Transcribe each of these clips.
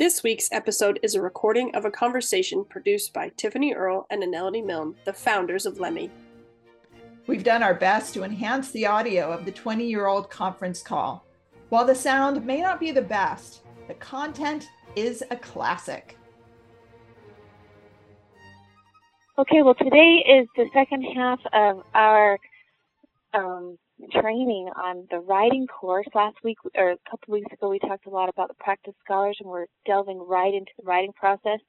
This week's episode is a recording of a conversation produced by Tiffany Earl and Aneladee Milne, the founders of LEMI. We've done our best to enhance the audio of the 20 year old conference call. While the sound may not be the best, the content is a classic. Okay, well, today is the second half of our um, training on the writing course. Last week, or a couple weeks ago, we talked a lot about the practice scholars, and we're delving right into the writing process.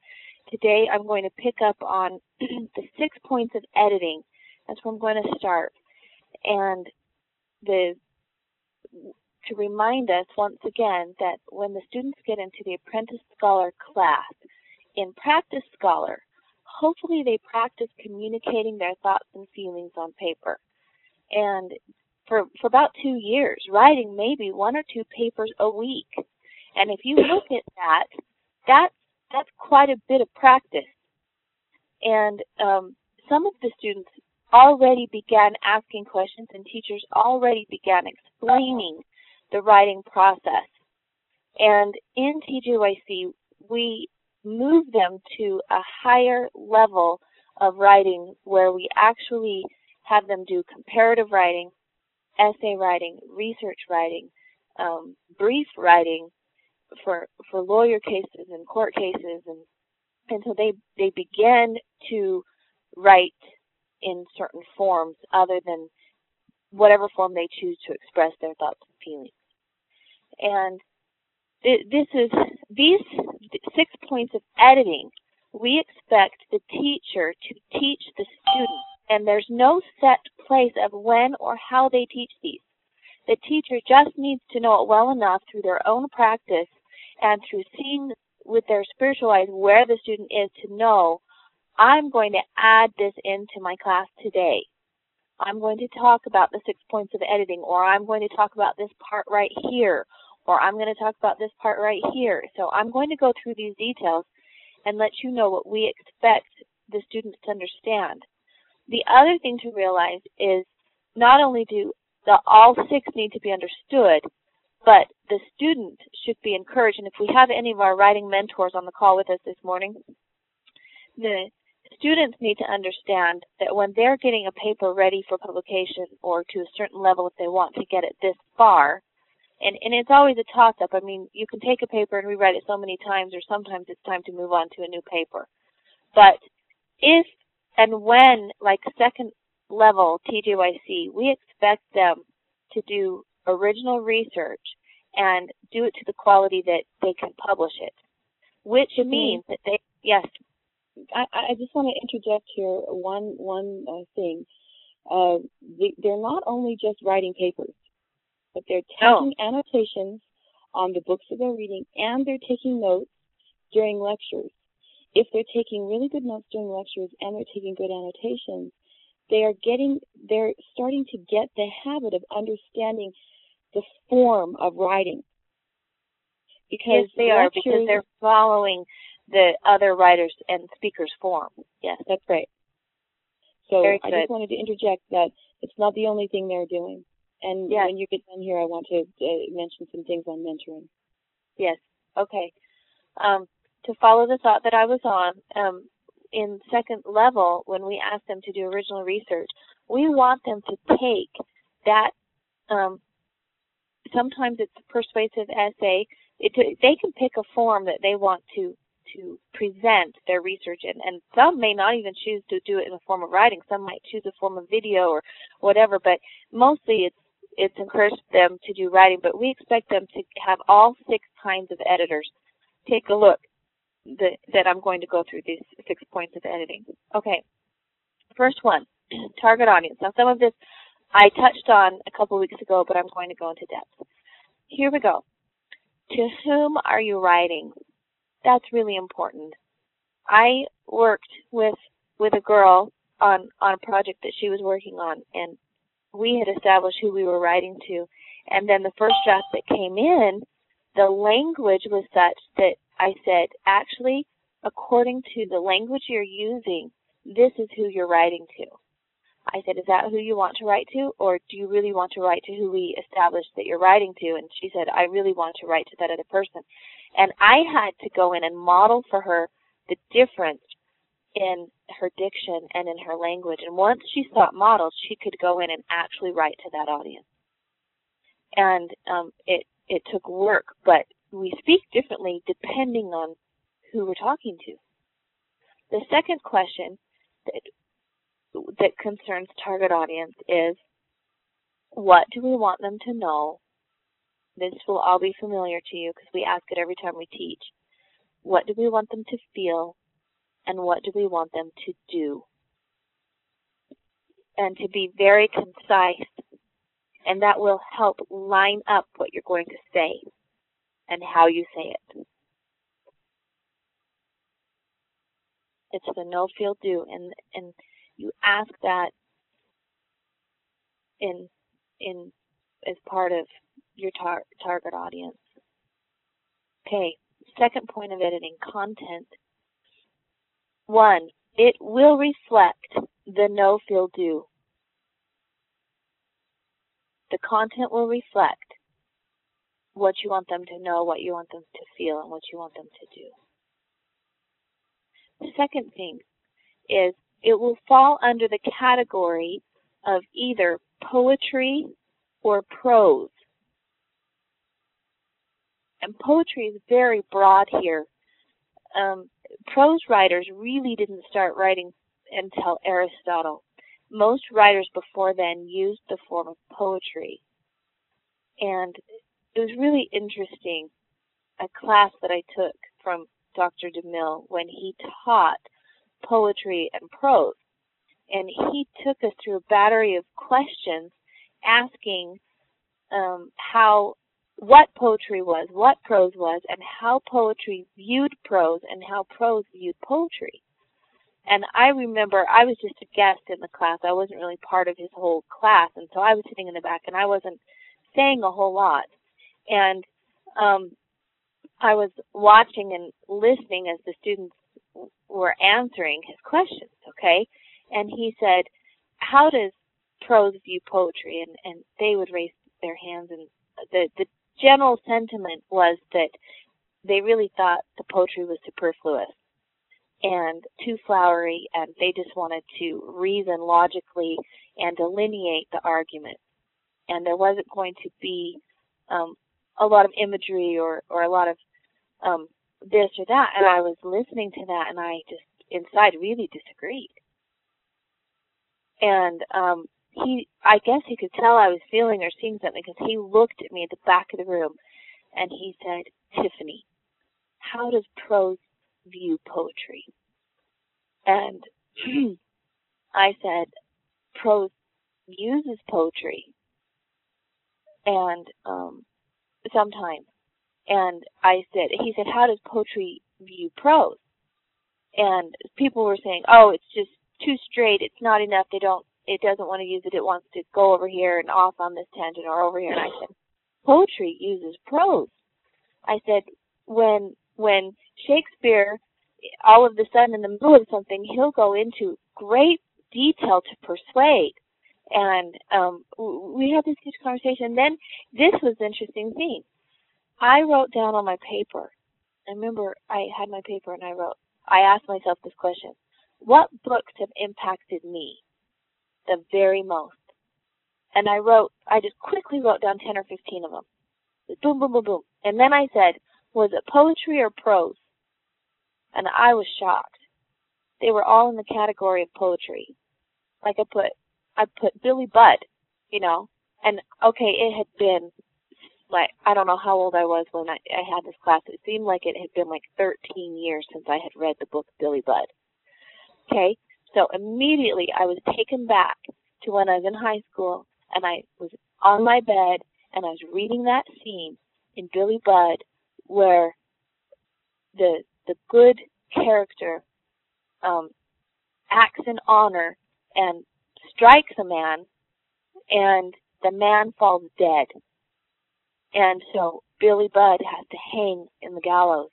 Today, I'm going to pick up on the six points of editing. That's where I'm going to start. And the to remind us once again that when the students get into the apprentice scholar class, in practice scholar, hopefully they practice communicating their thoughts and feelings on paper. And for, for about two years, writing maybe one or two papers a week. And if you look at that, that's, that's quite a bit of practice. And um, some of the students already began asking questions and teachers already began explaining the writing process. And in TJYC, we move them to a higher level of writing where we actually have them do comparative writing, essay writing, research writing, um, brief writing for for lawyer cases and court cases, and and so they they begin to write in certain forms other than whatever form they choose to express their thoughts and feelings. And this is these six points of editing. We expect the teacher to teach the student and there's no set place of when or how they teach these. The teacher just needs to know it well enough through their own practice and through seeing with their spiritual eyes where the student is to know, I'm going to add this into my class today. I'm going to talk about the six points of editing, or I'm going to talk about this part right here, or I'm going to talk about this part right here. So I'm going to go through these details and let you know what we expect the students to understand. The other thing to realize is not only do the all six need to be understood, but the student should be encouraged. And if we have any of our writing mentors on the call with us this morning, the students need to understand that when they're getting a paper ready for publication or to a certain level if they want to get it this far, and, and it's always a toss up. I mean, you can take a paper and rewrite it so many times or sometimes it's time to move on to a new paper. But if and when, like second level TJYC, we expect them to do original research and do it to the quality that they can publish it, which mm-hmm. means that they, yes. I, I just want to interject here one one uh, thing. Uh, they, they're not only just writing papers, but they're taking oh. annotations on the books that they're reading, and they're taking notes during lectures if they're taking really good notes during lectures and they're taking good annotations, they are getting, they're starting to get the habit of understanding the form of writing. Because yes, they are, because they're following the other writers and speakers' form. Yes, that's right. So I just wanted to interject that it's not the only thing they're doing. And yes. when you get done here, I want to uh, mention some things on mentoring. Yes. Okay. Um, to follow the thought that I was on, um, in second level, when we ask them to do original research, we want them to take that. Um, sometimes it's a persuasive essay. It, they can pick a form that they want to to present their research in, and some may not even choose to do it in the form of writing. Some might choose a form of video or whatever, but mostly it's it's encouraged them to do writing. But we expect them to have all six kinds of editors take a look the, that I'm going to go through these six points of editing. Okay, first one, target audience. Now some of this I touched on a couple weeks ago, but I'm going to go into depth. Here we go. To whom are you writing? That's really important. I worked with with a girl on on a project that she was working on, and we had established who we were writing to. And then the first draft that came in, the language was such that I said, actually, according to the language you're using, this is who you're writing to. I said, is that who you want to write to? Or do you really want to write to who we established that you're writing to? And she said, I really want to write to that other person. And I had to go in and model for her the difference in her diction and in her language. And once she saw it modeled, she could go in and actually write to that audience. And um, it it took work, but we speak differently depending on who we're talking to. The second question that that concerns target audience is what do we want them to know? This will all be familiar to you because we ask it every time we teach. What do we want them to feel? And what do we want them to do? And to be very concise. And that will help line up what you're going to say and how you say it. It's the no feel do and and you ask that in in as part of your tar- target audience. Okay, second point of editing content. One, it will reflect the no feel do. The content will reflect what you want them to know, what you want them to feel, and what you want them to do. The second thing is it will fall under the category of either poetry or prose. And poetry is very broad here. Um, prose writers really didn't start writing until Aristotle. Most writers before then used the form of poetry. And it was really interesting, a class that I took from Dr. DeMille when he taught poetry and prose. And he took us through a battery of questions asking um, how what poetry was, what prose was, and how poetry viewed prose and how prose viewed poetry. And I remember I was just a guest in the class. I wasn't really part of his whole class, and so I was sitting in the back and I wasn't saying a whole lot. And um, I was watching and listening as the students were answering his questions, okay? And he said, how does prose view poetry? And, and they would raise their hands and the, the general sentiment was that they really thought the poetry was superfluous and too flowery and they just wanted to reason logically and delineate the argument. And there wasn't going to be um, a lot of imagery or, or a lot of um, this or that. And I was listening to that and I just inside really disagreed. And um he I guess he could tell I was feeling or seeing something because he looked at me at the back of the room and he said, Tiffany, how does prose view poetry? And I said, prose uses poetry and um sometimes and I said, he said, how does poetry view prose? And people were saying, oh, it's just too straight. It's not enough. They don't, it doesn't want to use it. It wants to go over here and off on this tangent or over here. And I said, poetry uses prose. I said, when, when Shakespeare, all of a sudden in the middle of something, he'll go into great detail to persuade. And um, we had this huge conversation. And then this was the interesting thing. I wrote down on my paper. I remember I had my paper and I wrote, I asked myself this question. What books have impacted me the very most? And I wrote, I just quickly wrote down 10 or 15 of them. Boom, boom, boom, boom. And then I said, was it poetry or prose? And I was shocked. They were all in the category of poetry. Like I put, I put Billy Budd, you know, and okay, it had been like I don't know how old I was when I, I had this class. It seemed like it had been like 13 years since I had read the book Billy Budd. Okay, so immediately I was taken back to when I was in high school and I was on my bed and I was reading that scene in Billy Budd where the the good character um, acts in honor and strikes a man and the man falls dead and so Billy Budd has to hang in the gallows.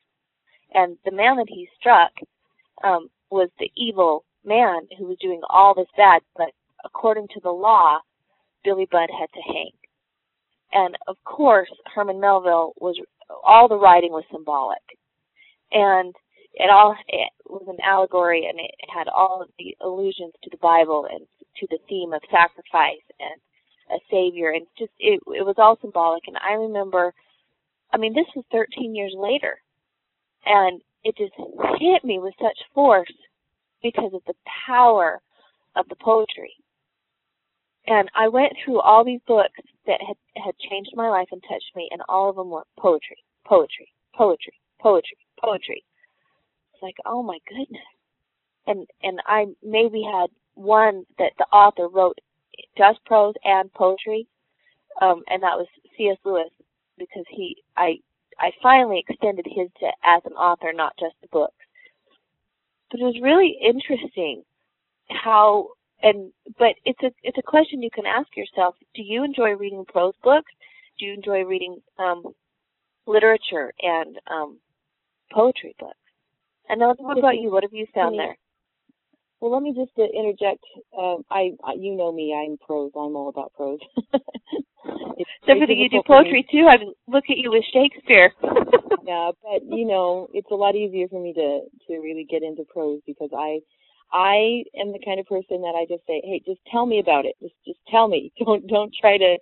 And the man that he struck um, was the evil man who was doing all this bad, but according to the law, Billy Budd had to hang. And of course, Herman Melville was all the writing was symbolic, and it all it was an allegory, and it had all of the allusions to the Bible and to the theme of sacrifice and a savior, and just it it was all symbolic. And I remember, I mean, this was 13 years later, and it just hit me with such force because of the power of the poetry. And I went through all these books that had, had changed my life and touched me, and all of them were poetry, poetry, poetry, poetry, poetry. It's like, oh my goodness. And and I maybe had one that the author wrote just prose and poetry, um, and that was C.S. Lewis because he I I finally extended his to as an author, not just the books. But it was really interesting how and but it's a it's a question you can ask yourself do you enjoy reading prose books do you enjoy reading um, literature and um, poetry books and now what about you what have you found there well let me just uh, interject uh, I, I, you know me i'm prose i'm all about prose for you do poetry too i look at you with shakespeare yeah but you know it's a lot easier for me to to really get into prose because i I am the kind of person that I just say, "Hey, just tell me about it. Just just tell me. Don't don't try to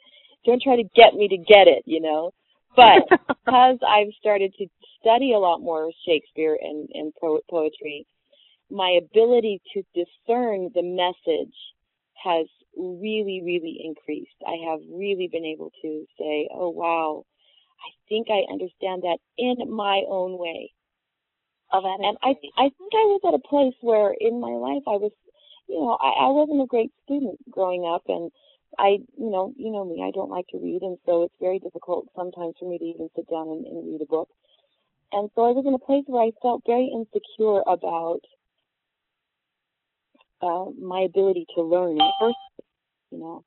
don't try to get me to get it, you know." But because I've started to study a lot more Shakespeare and and po- poetry, my ability to discern the message has really really increased. I have really been able to say, "Oh wow, I think I understand that in my own way." of that. And I I think I was at a place where in my life I was, you know, I, I wasn't a great student growing up, and I, you know, you know me, I don't like to read, and so it's very difficult sometimes for me to even sit down and, and read a book. And so I was in a place where I felt very insecure about uh, my ability to learn first you know.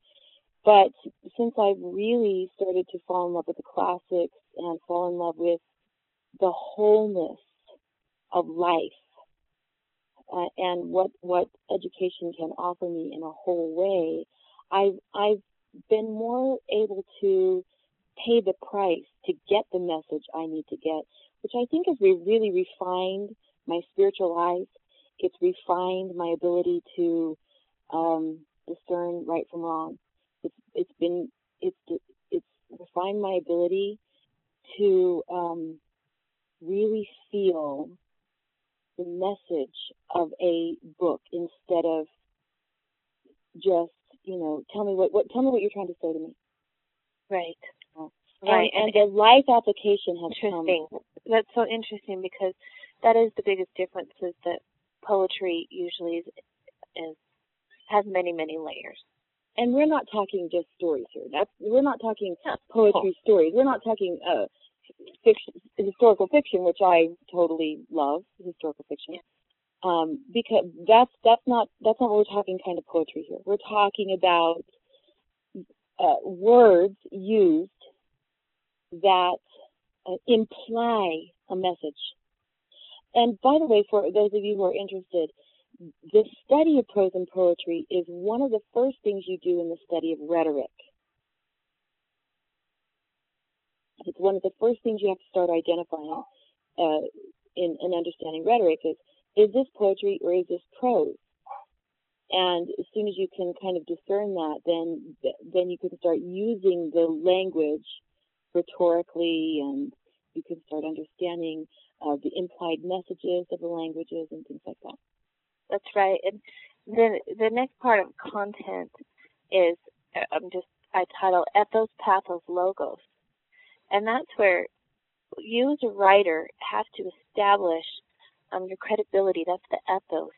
But since I've really started to fall in love with the classics and fall in love with the wholeness of life uh, and what what education can offer me in a whole way, I've I've been more able to pay the price to get the message I need to get, which I think has really refined my spiritual life. It's refined my ability to um, discern right from wrong. It's it's been it's it's refined my ability to um, really feel the message of a book instead of just you know tell me what, what tell me what you're trying to say to me. Right. Right and, and the life application has interesting. Come. that's so interesting because that is the biggest difference is that poetry usually is, is has many many layers. And we're not talking just stories here. That's we're not talking poetry stories. We're not talking uh fiction, historical fiction, which I totally love, historical fiction. Um, because that's that's not that's not what we're talking kind of poetry here. We're talking about uh, words used that uh, imply a message. And by the way, for those of you who are interested, the study of prose and poetry is one of the first things you do in the study of rhetoric. it's one of the first things you have to start identifying uh, in, in understanding rhetoric is is this poetry or is this prose? And as soon as you can kind of discern that, then then you can start using the language rhetorically, and you can start understanding uh, the implied messages of the languages and things like that. That's right. And then the next part of content is I'm um, just I title ethos, pathos, logos. And that's where you as a writer have to establish um, your credibility. That's the ethos.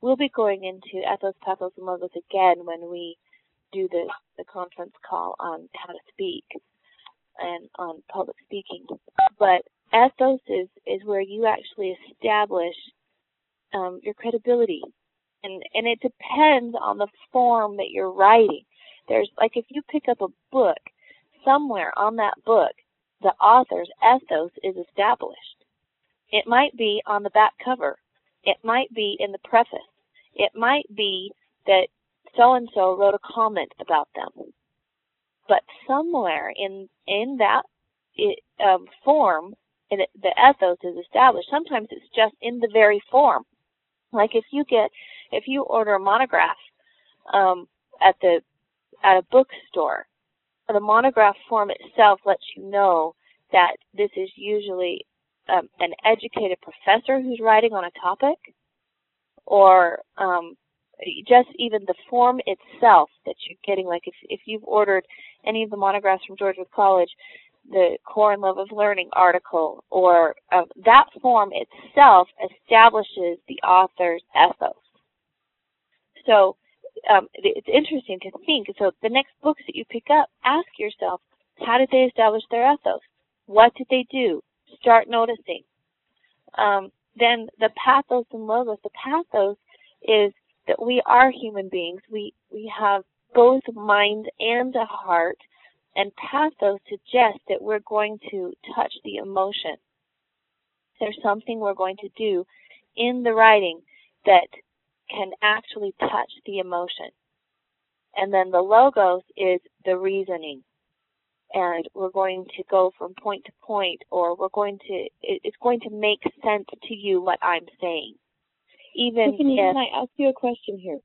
We'll be going into ethos, pathos, and logos again when we do the, the conference call on how to speak and on public speaking. But ethos is, is where you actually establish um, your credibility. And, and it depends on the form that you're writing. There's like if you pick up a book, somewhere on that book the author's ethos is established. It might be on the back cover. It might be in the preface. It might be that so and so wrote a comment about them. But somewhere in in that it, um, form, and it, the ethos is established. Sometimes it's just in the very form. Like if you get, if you order a monograph um, at the at a bookstore, the monograph form itself lets you know that this is usually um, an educated professor who's writing on a topic, or um, just even the form itself that you're getting. Like if if you've ordered any of the monographs from Wythe College, the Core and Love of Learning article, or uh, that form itself establishes the author's ethos. So um, it's interesting to think. So the next books that you pick up, ask yourself, how did they establish their ethos? What did they do? Start noticing. Um, then the pathos and logos. The pathos is that we are human beings. We we have both mind and a heart, and pathos suggests that we're going to touch the emotion. There's something we're going to do in the writing that can actually touch the emotion. And then the logos is the reasoning. And we're going to go from point to point, or we're going to, it's going to make sense to you what I'm saying. Even Tiffany, if, can I ask you a question here?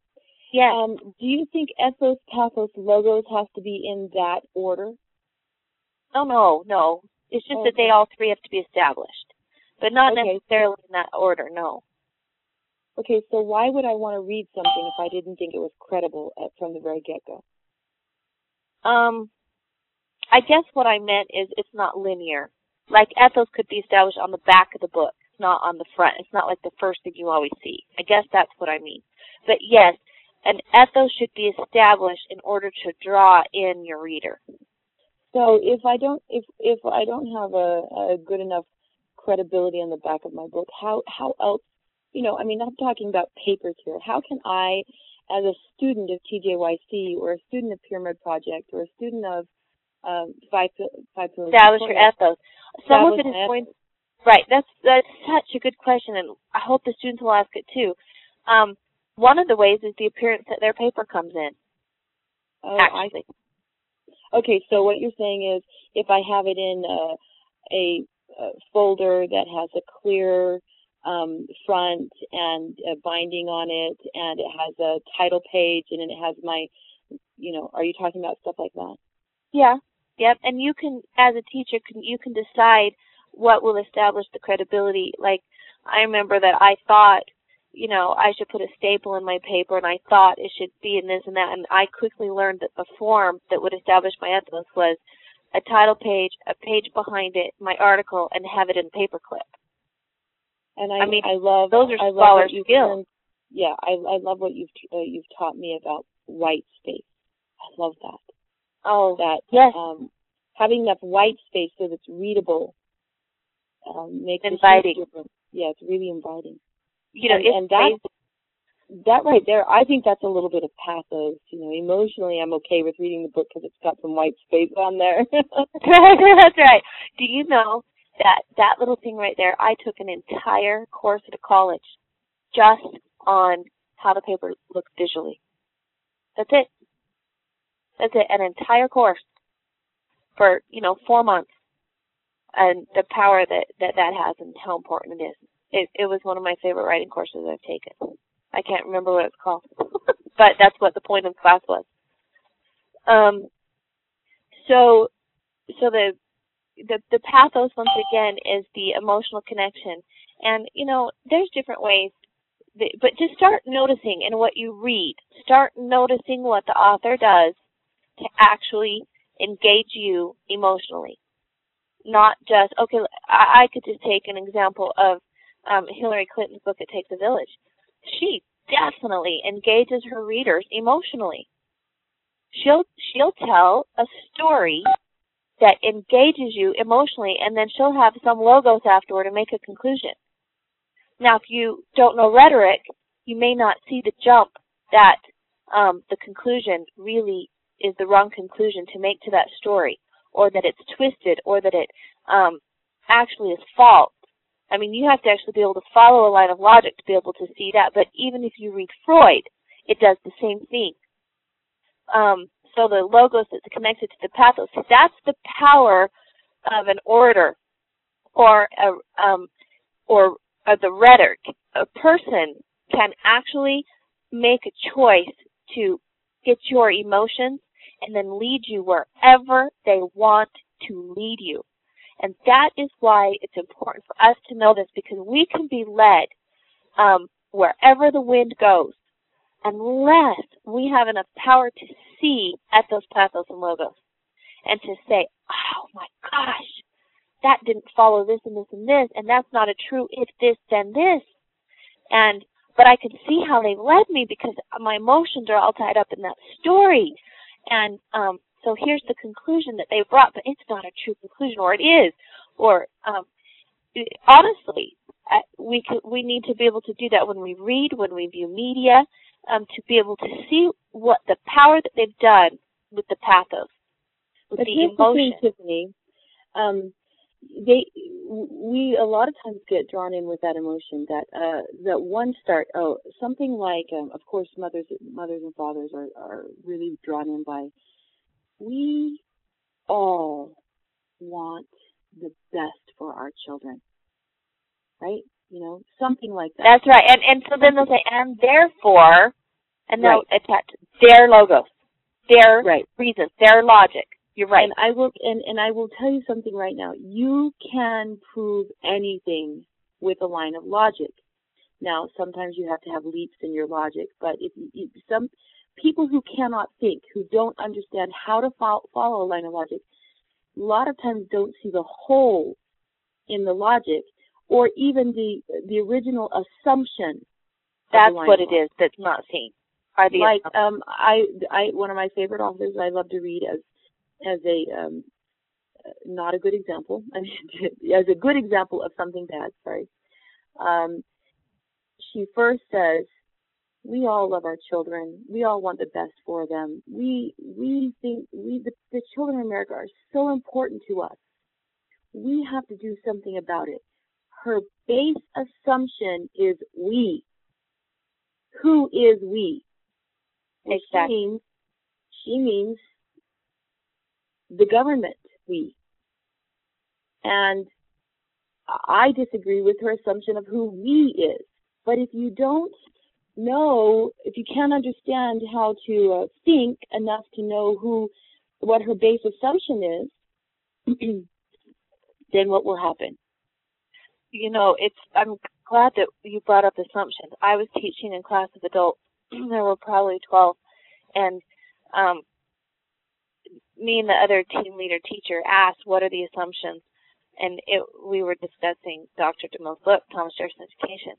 Yes. Um, do you think ethos, pathos, logos has to be in that order? Oh no, no. It's just Okay. that they all three have to be established, but not Okay. necessarily in that order. No. Okay, so why would I want to read something if I didn't think it was credible at, from the very get-go? Um, I guess what I meant is it's not linear. Like ethos could be established on the back of the book, not on the front. It's not like the first thing you always see. I guess that's what I mean. But yes, an ethos should be established in order to draw in your reader. So if I don't if if I don't have a, a good enough credibility on the back of my book, how how else you know, I mean I'm talking about papers here. How can I as a student of TJYC or a student of Pyramid Project or a student of um, five five pillars Establish your ethos. Some of it is going right. That's that's such a good question, and I hope the students will ask it too. Um, one of the ways is the appearance that their paper comes in. Oh, I Actually, Okay, so what you're saying is if I have it in a, a, a folder that has a clear um, front and a binding on it, and it has a title page, and it has my, you know, are you talking about stuff like that? Yeah. Yep. And you can, as a teacher, can you can decide what will establish the credibility. Like I remember that I thought, you know, I should put a staple in my paper, and I thought it should be in this and that, and I quickly learned that the form that would establish my ethos was a title page, a page behind it, my article, and have it in paperclip. And I, I mean, I love those are I love scholar skills. Yeah, I I love what you've uh, you've taught me about white space. I love that. Oh, That yes. um, having enough white space so that it's readable um, makes a huge Inviting. difference. Yeah, it's really inviting. you know, and, and that basic. that right there, I think that's a little bit of pathos. You know, emotionally, I'm okay with reading the book because it's got some white space on there. That's right. Do you know that that little thing right there? I took an entire course at a college just on how the paper looks visually. That's it. That's it. An entire course for you know four months, and the power that that that has and how important it is. It it was one of my favorite writing courses I've taken. I can't remember what it's called, but that's what the point of the class was. Um. So, so the the the pathos once again is the emotional connection, and you know there's different ways, but just start noticing in what you read. Start noticing what the author does to actually engage you emotionally, not just okay. I, I could just take an example of um, Hillary Clinton's book "It Takes a Village." She definitely engages her readers emotionally. She'll she'll tell a story that engages you emotionally, and then she'll have some logos afterward and make a conclusion. Now, if you don't know rhetoric, you may not see the jump that um, the conclusion really is the wrong conclusion to make to that story, or that it's twisted, or that it um, actually is false. I mean, you have to actually be able to follow a line of logic to be able to see that. But even if you read Freud, it does the same thing. um, so the logos that's connected to the pathos, that's the power of an orator or a, um, or, or the rhetoric. A person can actually make a choice to get your emotions and then lead you wherever they want to lead you. And that is why it's important for us to know this because we can be led um, wherever the wind goes unless we have enough power to see at those pathos and logos and to say, oh my gosh, that didn't follow this and this and this, and that's not a true if this then this. And but I can see how they led me because my emotions are all tied up in that story. And um, so here's the conclusion that they brought, but it's not a true conclusion, or it is, or um, honestly, we could, we need to be able to do that when we read, when we view media, um, to be able to see what the power that they've done with the pathos, with but the emotion. The thing, Tiffany, um, they we a lot of times get drawn in with that emotion that uh that one start oh something like um of course mothers mothers and fathers are are really drawn in by we all want the best for our children right you know something like that that's right and and so then they'll say and therefore and they'll right. attach their logos their right. reasons their logic you're right. And I will and, and I will tell you something right now. You can prove anything with a line of logic. Now, sometimes you have to have leaps in your logic, but if, if some people who cannot think, who don't understand how to follow, follow a line of logic, a lot of times don't see the whole in the logic or even the the original assumption. That's what it is that's not seen. Are the like um I I one of my favorite authors I love to read as as a um, not a good example. I mean, as a good example of something bad. Sorry. Um, she first says, "We all love our children. We all want the best for them. We we think we the, the children of America are so important to us. We have to do something about it." Her base assumption is we. Who is we? Exactly. She means, she means the government, we. And I disagree with her assumption of who we is. But if you don't know, if you can't understand how to uh, think enough to know who, what her base assumption is, then what will happen? You know, it's, I'm glad that you brought up assumptions. I was teaching in class of adults. there were probably 12 and um, me and the other team leader teacher asked, what are the assumptions? And it, we were discussing Dr. DeMille's book, Thomas Jefferson Education.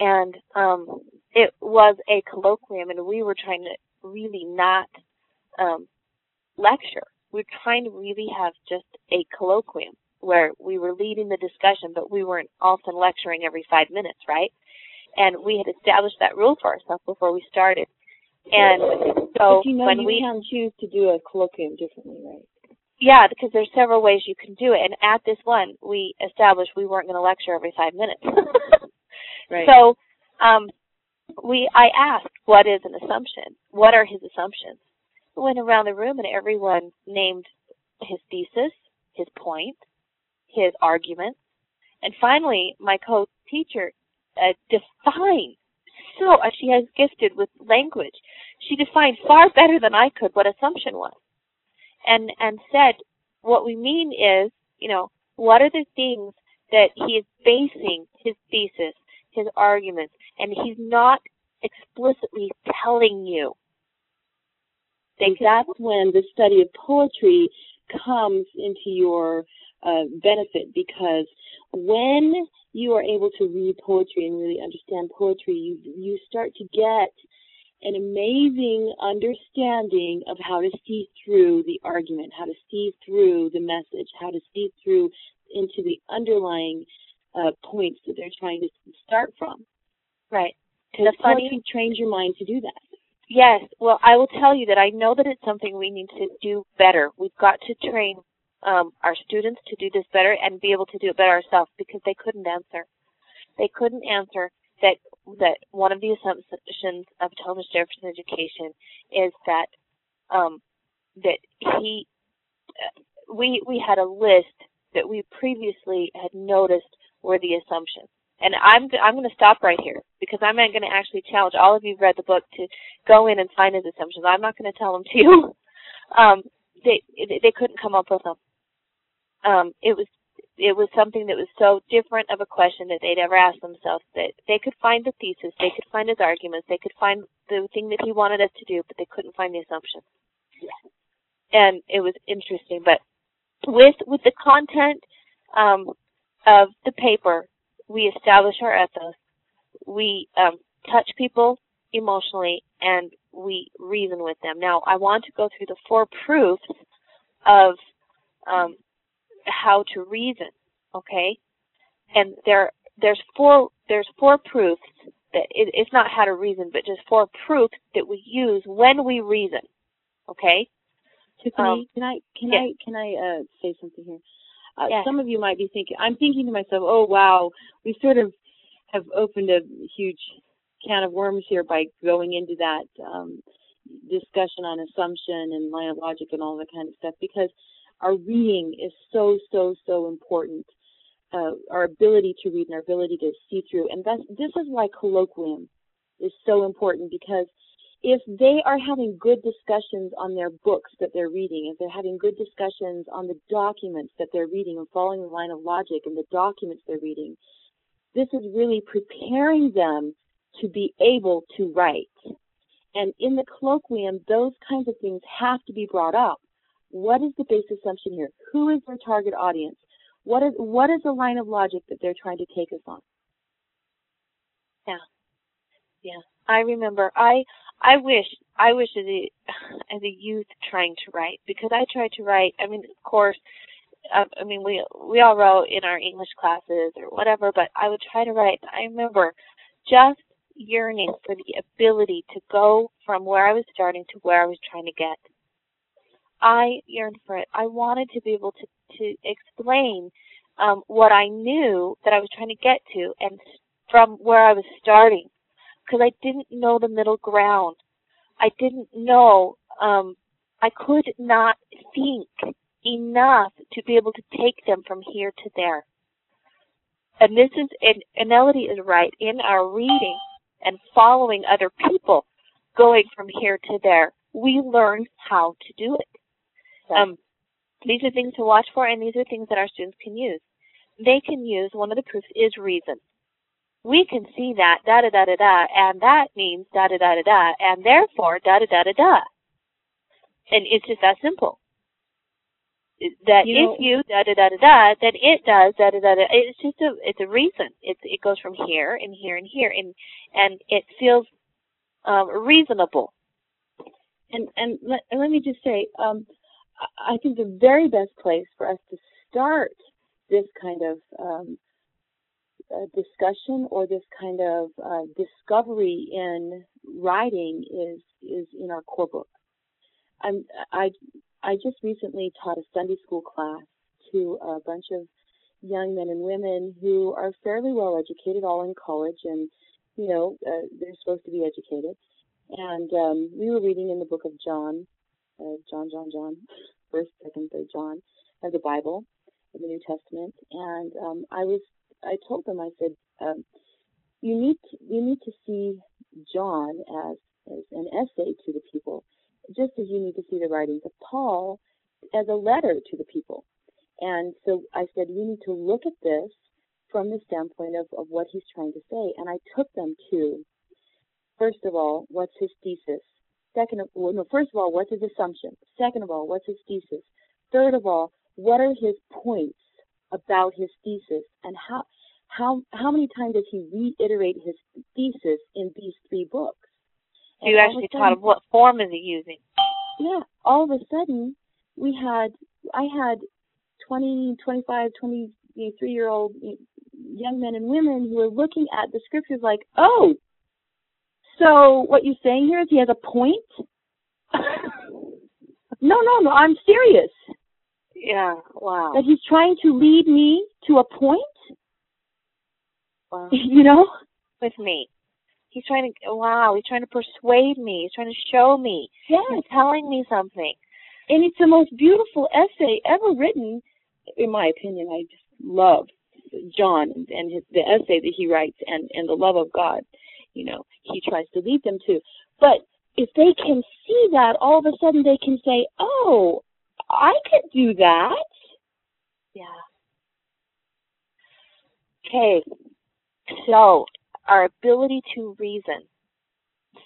And um, it was a colloquium, and we were trying to really not um, lecture. We were trying to really have just a colloquium where we were leading the discussion, but we weren't often lecturing every five minutes, right? And we had established that rule for ourselves before we started. And so but you know, when you we can choose to do a colloquium differently, right? Yeah, because there's several ways you can do it. And at this one, we established we weren't going to lecture every five minutes. right. So, um, we I asked, what is an assumption? What are his assumptions? We went around the room and everyone named his thesis, his point, his argument, and finally, my co-teacher uh, defined so uh, she has gifted with language. She defined far better than I could what assumption was, and and said what we mean is, you know, what are the things that he is basing his thesis, his arguments, and he's not explicitly telling you. And that's when the study of poetry comes into your uh, benefit because when you are able to read poetry and really understand poetry, you you start to get an amazing understanding of how to see through the argument, how to see through the message, how to see through into the underlying uh, points that they're trying to start from. Right. Because poetry trains your mind to do that. Yes. Well, I will tell you that I know that it's something we need to do better. We've got to train um, our students to do this better and be able to do it better ourselves because they couldn't answer. They couldn't answer that that one of the assumptions of Thomas Jefferson education is that um, that he uh, we we had a list that we previously had noticed were the assumptions. And I'm I'm going to stop right here because I'm going to actually challenge all of you who've read the book to go in and find his assumptions. I'm not going to tell them to you. Um, they they couldn't come up with them. Um, it was it was something that was so different of a question that they'd ever asked themselves that they could find the thesis, they could find his arguments, they could find the thing that he wanted us to do, but they couldn't find the assumption. Yeah. And it was interesting, but with with the content um, of the paper, we establish our ethos, we um, touch people emotionally, and we reason with them. Now, I want to go through the four proofs of um, how to reason. Okay, and there there's four there's four proofs that it, it's not how to reason, but just four proofs that we use when we reason. Okay. Tiffany, um, can I can I can I uh, say something here? Uh, yes. Some of you might be thinking, I'm thinking to myself, oh wow, we sort of have opened a huge can of worms here by going into that um, discussion on assumption and line of logic and all that kind of stuff because our reading is so so so important. Uh, our ability to read and our ability to see through, and that's, this is why colloquium is so important because if they are having good discussions on their books that they're reading, if they're having good discussions on the documents that they're reading and following the line of logic in the documents they're reading, this is really preparing them to be able to write. And in the colloquium, those kinds of things have to be brought up. What is the base assumption here? Who is their target audience? What is what is the line of logic that they're trying to take us on? Yeah. Yeah. I remember I I wish I wish as a as a youth trying to write because I tried to write. I mean, of course, uh, I mean we we all wrote in our English classes or whatever, but I would try to write. I remember just yearning for the ability to go from where I was starting to where I was trying to get. I yearned for it. I wanted to be able to to explain um, what I knew that I was trying to get to, and from where I was starting because I didn't know the middle ground. I didn't know, um, I could not think enough to be able to take them from here to there. And this is, and, and Melody is right, in our reading and following other people going from here to there, we learn how to do it. Um, these are things to watch for, and these are things that our students can use. They can use, one of the proofs is reason we can see that da da da da da, and that means da da da da da, and therefore da da da da da. And it's just that simple. That you know, if you da da da da da, then it does da da da da. It's just a it's a reason. It's it goes from here and here and here, and and it feels um, reasonable. And and let, let me just say, um, I think the very best place for us to start this kind of um, uh, discussion or this kind of uh, discovery in writing is is in our core book. I'm, I I just recently taught a Sunday school class to a bunch of young men and women who are fairly well educated, all in college, and you know uh, they're supposed to be educated. And um, we were reading in the book of John, uh, John, John, John, first, second, third John of the Bible, of the New Testament, and um, I was I told them, I said, um, you need to, you need to see John as, as an essay to the people, just as you need to see the writings of Paul as a letter to the people. And so I said, you need to look at this from the standpoint of, of what he's trying to say. And I took them to, first of all, what's his thesis? Second of well, no, first of all, what's his assumption? Second of all, what's his thesis? Third of all, what are his points? about his thesis and how how how many times does he reiterate his thesis in these three books? And you actually sudden, taught him what form is he using? Yeah, all of a sudden we had I had 20, 25, 23 year old young men and women who were looking at the scriptures like, oh, so what you're saying here is he has a point? no, no, no, I'm serious. Yeah, wow. That he's trying to lead me to a point. Wow. you know? With me. He's trying to wow, he's trying to persuade me. He's trying to show me. Yes. He's telling me something. And it's the most beautiful essay ever written, in my opinion. I just love John and, his, the essay that he writes and, and the love of God, you know, he tries to lead them to. But if they can see that, all of a sudden they can say, oh, I could do that. Yeah. Okay. So, our ability to reason.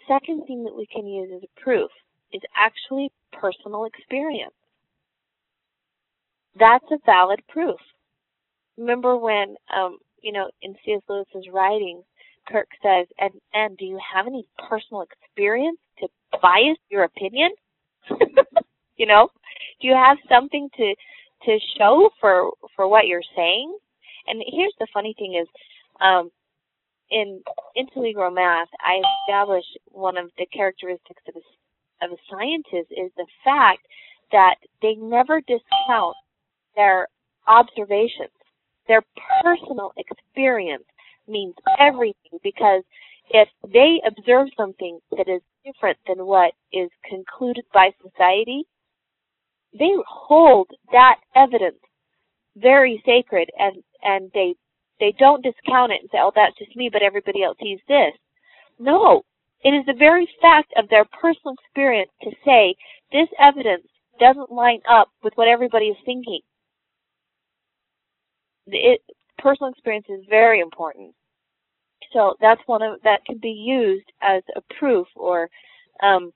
Second thing that we can use as a proof is actually personal experience. That's a valid proof. Remember when, um, you know, in C.S. Lewis's writings, Kirk says, and, and do you have any personal experience to bias your opinion? you know, do you have something to, to show for, for what you're saying? And here's the funny thing is, um, in intellectual math, I established one of the characteristics of a, of a scientist is the fact that they never discount their observations. Their personal experience means everything because if they observe something that is different than what is concluded by society, they hold that evidence very sacred and, and they they don't discount it and say, oh, that's just me, but everybody else sees this. No. It is the very fact of their personal experience to say this evidence doesn't line up with what everybody is thinking. It, personal experience is very important. So that's one of that can be used as a proof or um,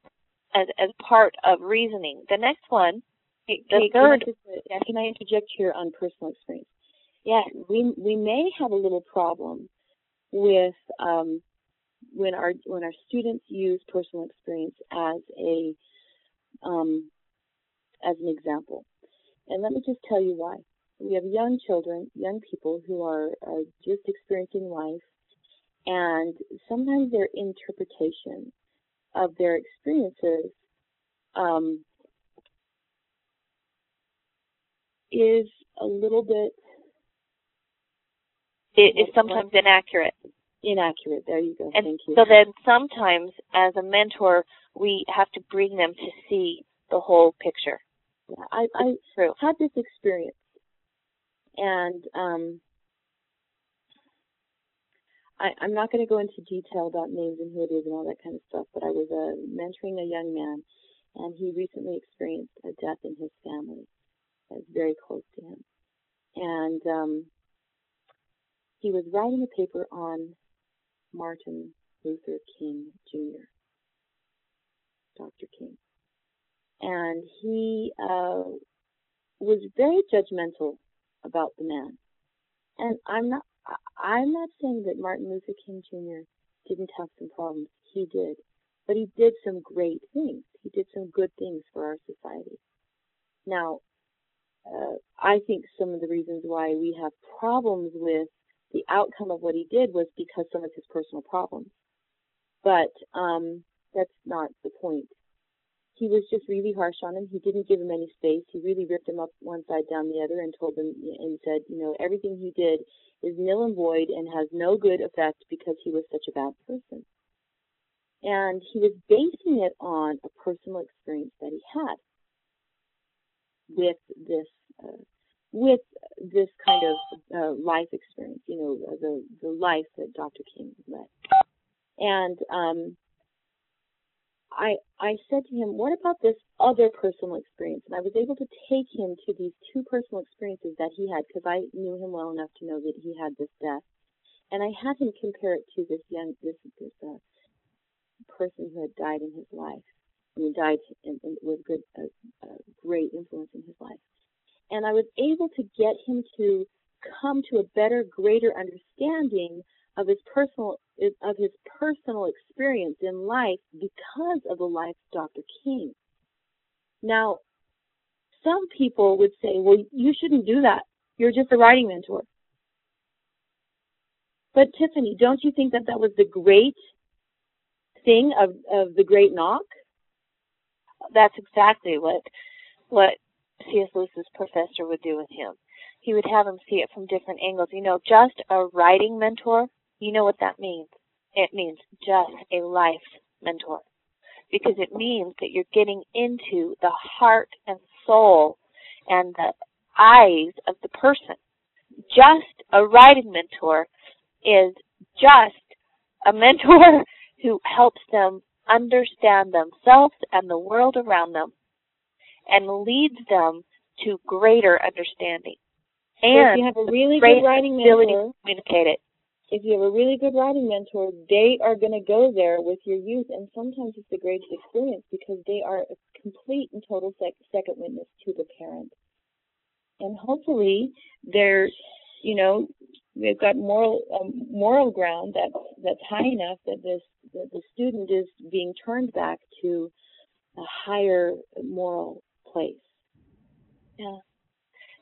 as as part of reasoning. The next one, the Can, third. can I, can I interject here on personal experience? Yes. we we may have a little problem with um, when our when our students use personal experience as a um, as an example, and let me just tell you why. We have young children, young people who are, are just experiencing life, and sometimes their interpretation of their experiences um, is a little bit It is sometimes inaccurate. inaccurate. There you go. And Thank you. so then sometimes as a mentor, we have to bring them to see the whole picture. Yeah, I, I had this experience, and um, I, I'm not going to go into detail about names and who it is and all that kind of stuff. But I was uh, mentoring a young man, and he recently experienced a death in his family that was very close to him, and um, he was writing a paper on Martin Luther King Jr. Dr. King and he uh, was very judgmental about the man. And I'm not I'm not saying that Martin Luther King Jr. didn't have some problems. He did, but he did some great things. He did some good things for our society. Now, uh, I think some of the reasons why we have problems with the outcome of what he did was because some of his personal problems. But um, that's not the point he was just really harsh on him. He didn't give him any space. He really ripped him up one side down the other and told him and said, you know, everything he did is nil and void and has no good effect because he was such a bad person. And he was basing it on a personal experience that he had with this uh, with this kind of uh, life experience, you know, the the life that Dr. King led. And um, I I said to him, "What about this other personal experience?" And I was able to take him to these two personal experiences that he had because I knew him well enough to know that he had this death, and I had him compare it to this young this this uh, person who had died in his life. I mean, died and, and was good a, a great influence in his life, and I was able to get him to come to a better, greater understanding of his personal of his personal experience in life because of the life of Dr. King. Now, some people would say, well, you shouldn't do that. You're just a writing mentor. But Tiffany, don't you think that that was the great thing of, of the great knock? That's exactly what what C.S. Lewis's professor would do with him. He would have him see it from different angles. You know, just a writing mentor, you know what that means. it means just a life mentor because it means that you're getting into the heart and soul and the eyes of the person. Just a writing mentor is just a mentor who helps them understand themselves and the world around them and leads them to greater understanding. And so if you have a really good writing mentor, communicate it. If you have a really good writing mentor, they are going to go there with your youth, and sometimes it's the greatest experience because they are a complete and total sec- second witness to the parent. And hopefully, they're, you know, they've got moral um, moral ground that that's high enough that this that the student is being turned back to a higher moral place. Yeah.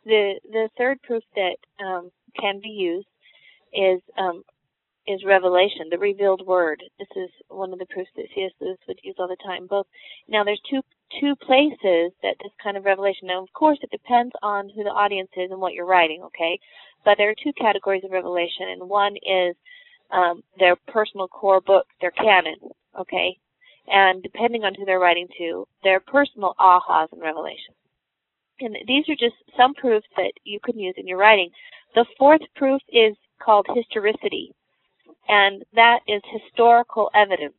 The the third proof that um, can be used is um, is revelation, the revealed word. This is one of the proofs that C.S. Lewis would use all the time. Both now, there's two two places that this kind of revelation. Now, of course, it depends on who the audience is and what you're writing. Okay, but there are two categories of revelation, and one is um, their personal core book, their canon. Okay, and depending on who they're writing to, their personal ahas and revelations. And these are just some proofs that you can use in your writing. The fourth proof is called historicity, and that is historical evidence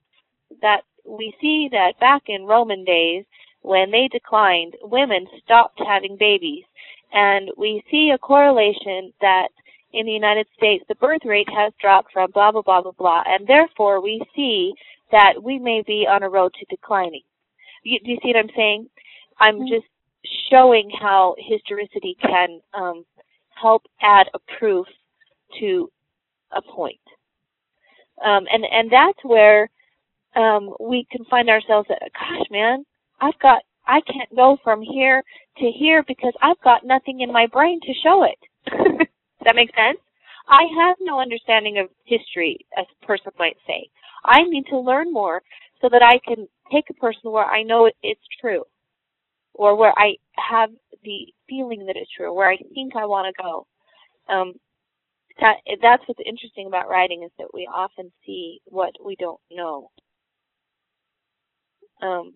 that we see that back in Roman days, when they declined, women stopped having babies. And we see a correlation that in the United States, the birth rate has dropped from blah, blah, blah, blah, blah. And therefore, we see that we may be on a road to declining. You, do you see what I'm saying? I'm mm-hmm. just showing how historicity can um, help add a proof to a point. Um, and and that's where um, we can find ourselves at, gosh, man, I've got I can't go from here to here because I've got nothing in my brain to show it. Does that make sense? I have no understanding of history, as a person might say. I need to learn more so that I can take a person where I know it's true or where I have the feeling that it's true, where I think I want to go. Um, that, that's what's interesting about writing is that we often see what we don't know. Um,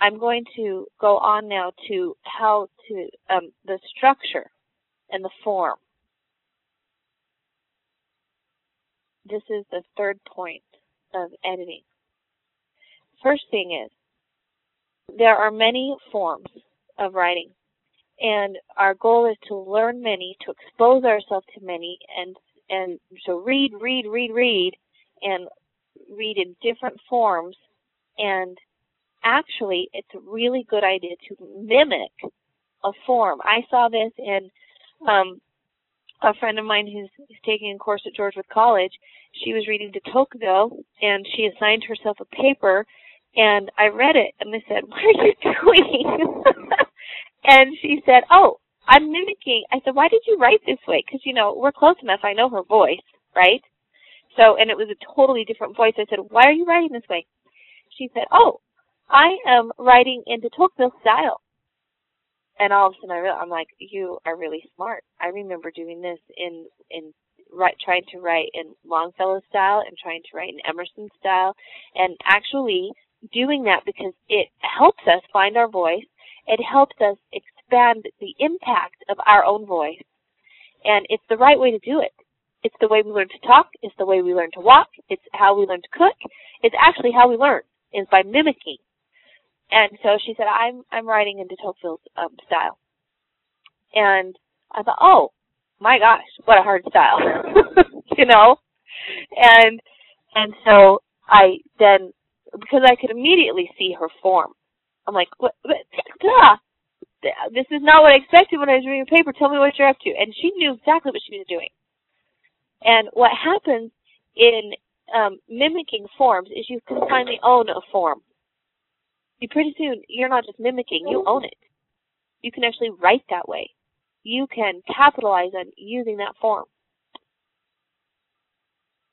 I'm going to go on now to how to um, the structure and the form. This is the third point of editing. First thing is there are many forms of writing, and our goal is to learn many, to expose ourselves to many, and and so read, read, read, read, and read in different forms. And actually, it's a really good idea to mimic a form. I saw this in um, a friend of mine who's, who's taking a course at George College. She was reading de Tocqueville, and she assigned herself a paper and I read it and I said, what are you doing? and she said, oh, I'm mimicking. I said, why did you write this way? Because, you know, we're close enough. I know her voice, right? So, and it was a totally different voice. I said, why are you writing this way? She said, oh, I am writing in de Tocqueville style. And all of a sudden I realized, I'm like, you are really smart. I remember doing this in, in write, trying to write in Longfellow style and trying to write in Emerson style. And actually, doing that because it helps us find our voice. It helps us expand the impact of our own voice. And it's the right way to do it. It's the way we learn to talk. It's the way we learn to walk. It's how we learn to cook. It's actually how we learn is by mimicking. And so she said, I'm, I'm writing in de Tocqueville's um, style. And I thought, oh, my gosh, what a hard style, you know? And, and so I then because I could immediately see her form. I'm like, what, what. This is not what I expected when I was reading the paper. Tell me what you're up to. And she knew exactly what she was doing. And what happens in um, mimicking forms is you can finally own a form. You pretty soon you're not just mimicking, you own it. You can actually write that way. You can capitalize on using that form.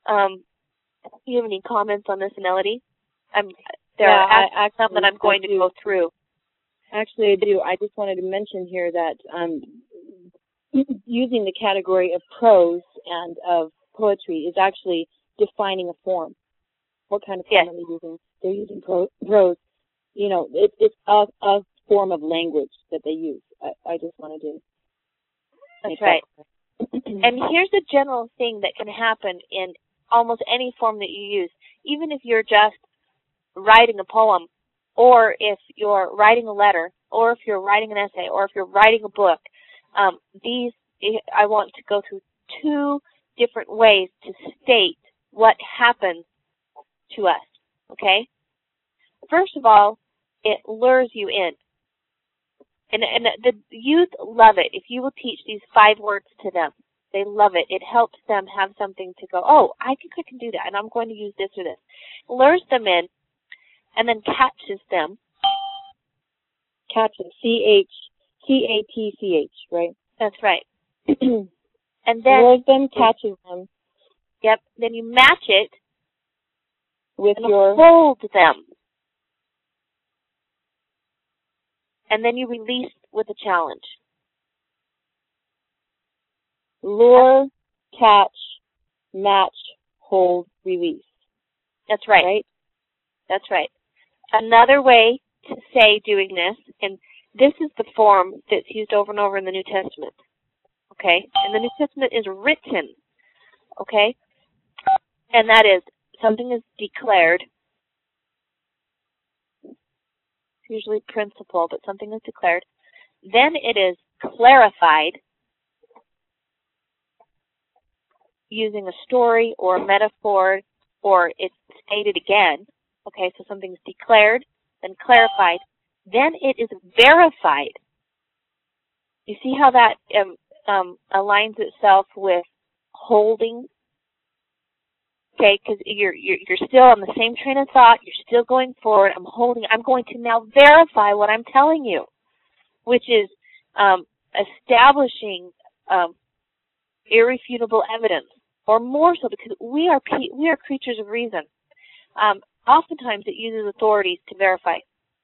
Um, you have any comments on this, Aneladee? I'm there yeah, are I, some that I'm going to go through. Actually, I do. I just wanted to mention here that um, using the category of prose and of poetry is actually defining a form. What kind of form yes. are they using? They're using prose. You know, it, it's a, a form of language that they use. I, I just wanted to. That's right. That and here's a general thing that can happen in almost any form that you use. Even if you're just writing a poem, or if you're writing a letter, or if you're writing an essay, or if you're writing a book, um, these I want to go through two different ways to state what happens to us. Okay? First of all, it lures you in. And, and the youth love it. If you will teach these five words to them, they love it. It helps them have something to go, oh, I think I can do that, and I'm going to use this or this. Lures them in, and then catches them. Catches. C H C A T C H, right? That's right. and then lures them, catches them. Yep. Then you match it with your hold them. And then you release with a challenge. Lure, catch, match, hold, release. That's right. Right? That's right. Another way to say doing this, and this is the form that's used over and over in the New Testament. Okay? And the New Testament is written. Okay? And that is something is declared. It's usually principle, but something is declared. Then it is clarified using a story or a metaphor or it's stated again. Okay, so something's declared, then clarified, then it is verified. You see how that um, um, aligns itself with holding okay, because you're, you're you're still on the same train of thought. You're still going forward. I'm holding. I'm going to now verify what I'm telling you, which is um, establishing um, irrefutable evidence, or more so, because we are we are creatures of reason. Um, oftentimes, it uses authorities to verify.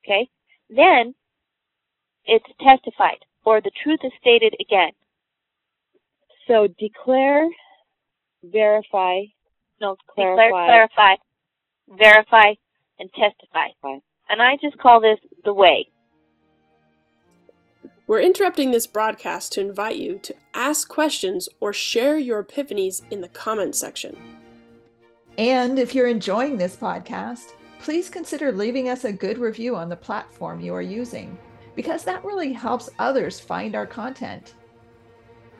Okay, then it's testified, or the truth is stated again. So declare, verify, no, clarify. Declare, clarify, verify, and testify. And I just call this the way. We're interrupting this broadcast to invite you to ask questions or share your epiphanies in the comments section. And if you're enjoying this podcast, please consider leaving us a good review on the platform you are using, because that really helps others find our content.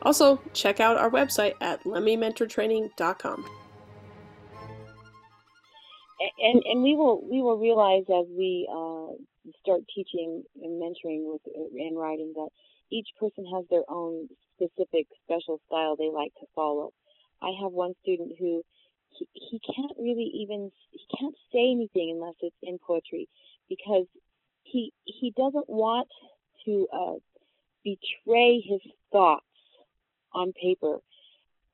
Also, check out our website at lemimentortraining.com and and we will we will realize as we uh, start teaching and mentoring with and writing that each person has their own specific special style they like to follow. I have one student who he, he can't really even he can't say anything unless it's in poetry because he he doesn't want to uh, betray his thoughts on paper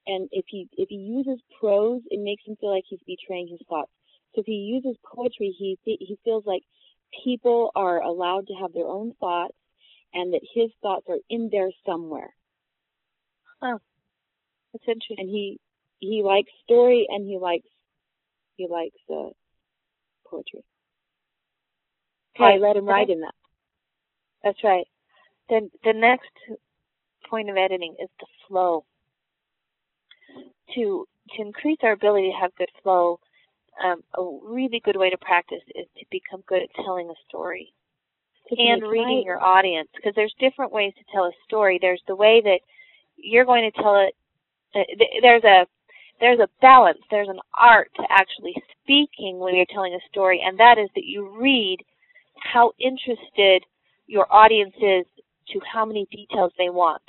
and if he if he uses prose it makes him feel like he's betraying his thoughts so if he uses poetry, he he feels like people are allowed to have their own thoughts, and that his thoughts are in there somewhere. Oh, that's interesting. And he he likes story, and he likes he likes uh, poetry. Okay, I let him write in that. That's right. Then the next point of editing is the flow. To to increase our ability to have good flow, um, a really good way to practice is to become good at telling a story and reading your audience because there's different ways to tell a story. There's the way that you're going to tell it. Uh, there's a there's a balance. There's an art to actually speaking when you're telling a story, and that is that you read how interested your audience is to how many details they want,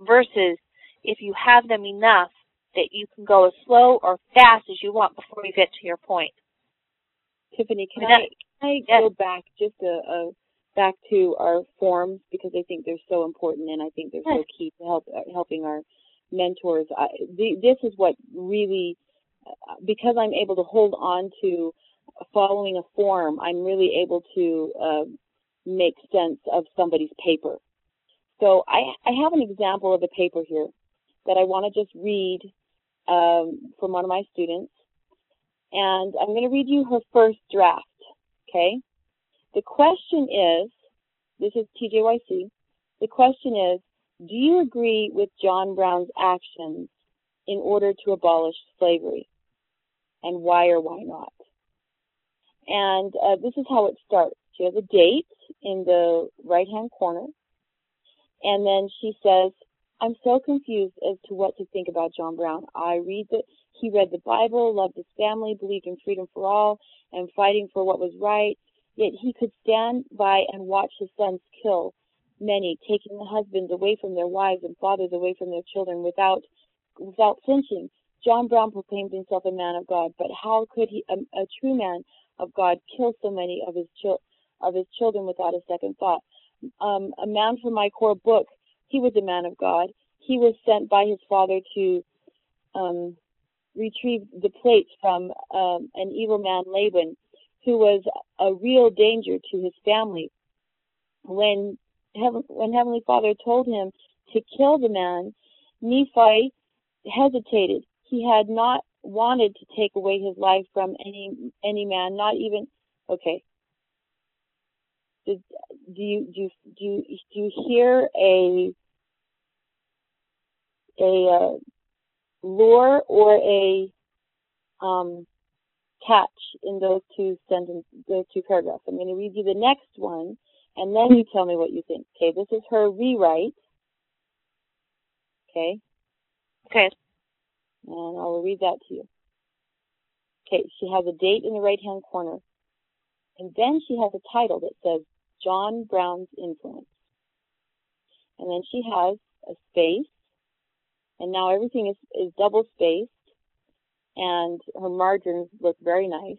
versus if you have them enough that you can go as slow or fast as you want before you get to your point. Tiffany, can I, can I yes. go back just a, a, back to our forms because I think they're so important and I think they're yes. so key to help uh, helping our mentors. I, the, this is what really uh, because I'm able to hold on to following a form, I'm really able to uh, make sense of somebody's paper. So I, I have an example of a paper here that I want to just read um, from one of my students. And I'm going to read you her first draft, okay? The question is, this is TJYC, the question is, do you agree with John Brown's actions in order to abolish slavery? And why or why not? And uh, this is how it starts. She has a date in the right hand corner. And then she says, I'm so confused as to what to think about John Brown. I read that he read the Bible, loved his family, believed in freedom for all, and fighting for what was right. Yet he could stand by and watch his sons kill many, taking the husbands away from their wives and fathers away from their children without without flinching. John Brown proclaimed himself a man of God, but how could he, a, a true man of God, kill so many of his chil- of his children without a second thought? Um, a man from my core book, he was a man of God. He was sent by his father to um, retrieve the plates from um, an evil man, Laban, who was a real danger to his family. When Heaven, when Heavenly Father told him to kill the man, Nephi hesitated. He had not wanted to take away his life from any any man, not even okay. Did, do you do you, do you, do you hear a a uh, lure or a um, catch in those two sentences, those two paragraphs? I'm going to read you the next one, and then you tell me what you think. Okay, this is her rewrite. Okay. Okay. And I will read that to you. Okay, she has a date in the right hand corner. And then she has a title that says John Brown's Influence. And then she has a space. And now everything is, is double spaced. And her margins look very nice.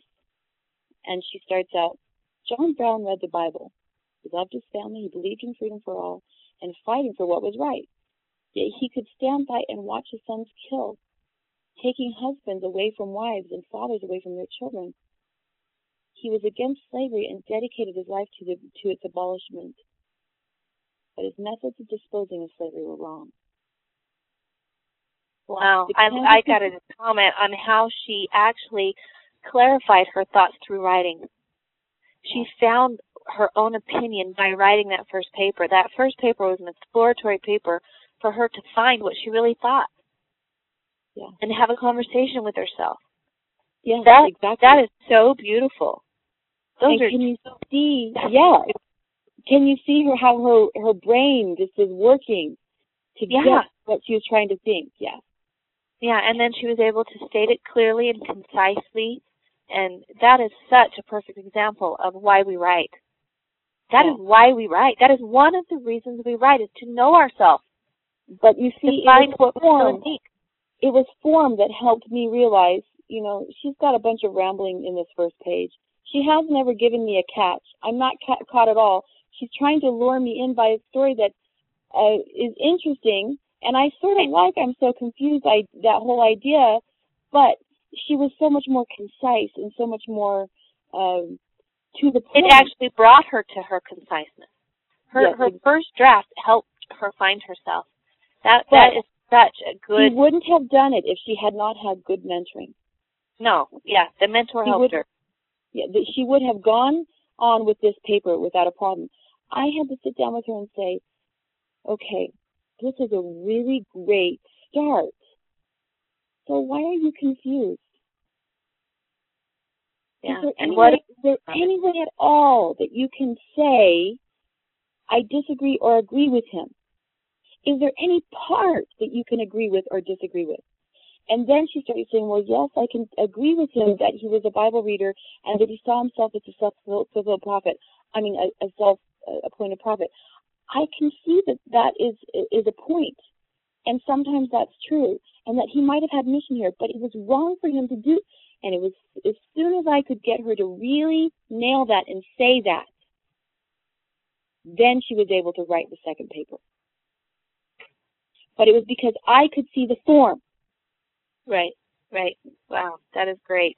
And she starts out, John Brown read the Bible. He loved his family. He believed in freedom for all and fighting for what was right. Yet he could stand by and watch his sons killed taking husbands away from wives and fathers away from their children. He was against slavery and dedicated his life to, the, to its abolishment. But his methods of disposing of slavery were wrong. Wow. I, I got a comment on how she actually clarified her thoughts through writing. She found her own opinion by writing that first paper. That first paper was an exploratory paper for her to find what she really thought yeah. and have a conversation with herself. Yeah, that, exactly. That is so beautiful. Those and are can you see? Yeah. Can you see her how her her brain just is working to yeah. get what she was trying to think? Yeah. Yeah, and then she was able to state it clearly and concisely, and that is such a perfect example of why we write. That is why we write. That is one of the reasons we write is to know ourselves. But you see, find what form, it was form that helped me realize, you know, she's got a bunch of rambling in this first page. She has never given me a catch. I'm not ca- caught at all. She's trying to lure me in by a story that uh, is interesting, and I sort of like. I'm so confused. I that whole idea, but she was so much more concise and so much more um, to the point. It actually brought her to her conciseness. Her Yes, her ex- first draft helped her find herself. That But- that is such a good She wouldn't have done it if she had not had good mentoring. no, yeah, the mentor She helped would- her. Yeah, she would have gone on with this paper without a problem. I had to sit down with her and say, okay, this is a really great start. So why are you confused? Yeah. And what there any way at all that you can say, I disagree or agree with him? Is there any part that you can agree with or disagree with? And then she started saying, well, yes, I can agree with him that he was a Bible reader and that he saw himself as a self-fulfilled prophet. I mean, a, a self-appointed prophet. I can see that that is is a point, and sometimes that's true, and that he might have had mission here, but it was wrong for him to do. And it was as soon as I could get her to really nail that and say that, then she was able to write the second paper. But it was because I could see the form. Right, right. Wow, that is great.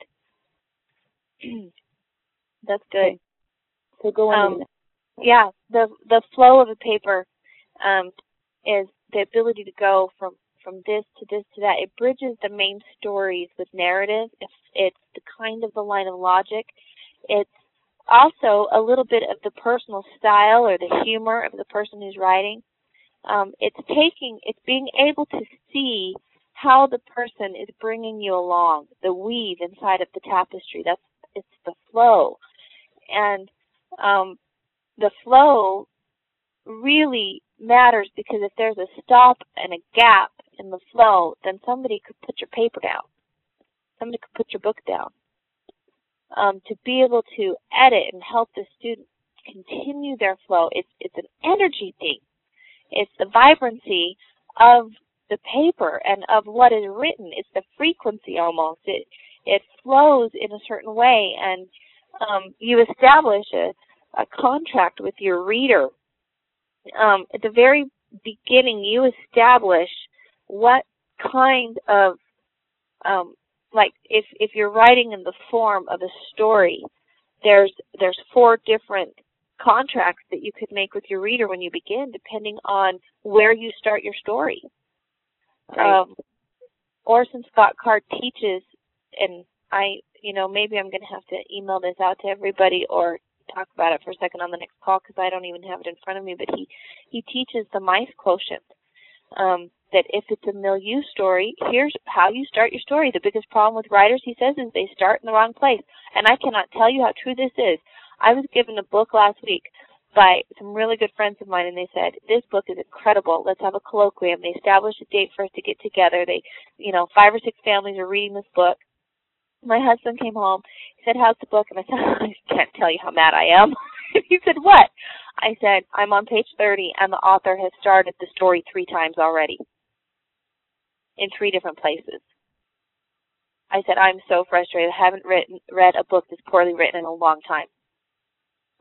That's good. So go on. Um. Yeah, the the flow of a paper um, is the ability to go from from this to this to that. It bridges the main stories with narrative. It's, it's the kind of the line of logic. It's also a little bit of the personal style or the humor of the person who's writing. Um, it's taking, it's being able to see how the person is bringing you along, the weave inside of the tapestry. That's it's the flow, and um, the flow really matters because if there's a stop and a gap in the flow, then somebody could put your paper down. Somebody could put your book down. Um, to be able to edit and help the student continue their flow, it's it's an energy thing. It's the vibrancy of the paper and of what is written. It's the frequency almost. It it flows in a certain way, and um, you establish a, a contract with your reader. Um, at the very beginning, you establish what kind of um, like if if you're writing in the form of a story, there's there's four different contracts that you could make with your reader when you begin, depending on where you start your story. Right. Um, Orson Scott Card teaches, and I, you know, maybe I'm going to have to email this out to everybody or talk about it for a second on the next call because I don't even have it in front of me. But he he teaches the mice quotient. Um, that if it's a milieu story, here's how you start your story. The biggest problem with writers, he says, is they start in the wrong place. And I cannot tell you how true this is. I was given a book last week by some really good friends of mine and they said, This book is incredible. Let's have a colloquium. They established a date for us to get together. They you know, five or six families are reading this book. My husband came home. He said, How's the book? And I said, I can't tell you how mad I am. he said, What? I said, I'm on page 30 and the author has started the story three times already in three different places. I said, I'm so frustrated. I haven't written, read a book that's poorly written in a long time.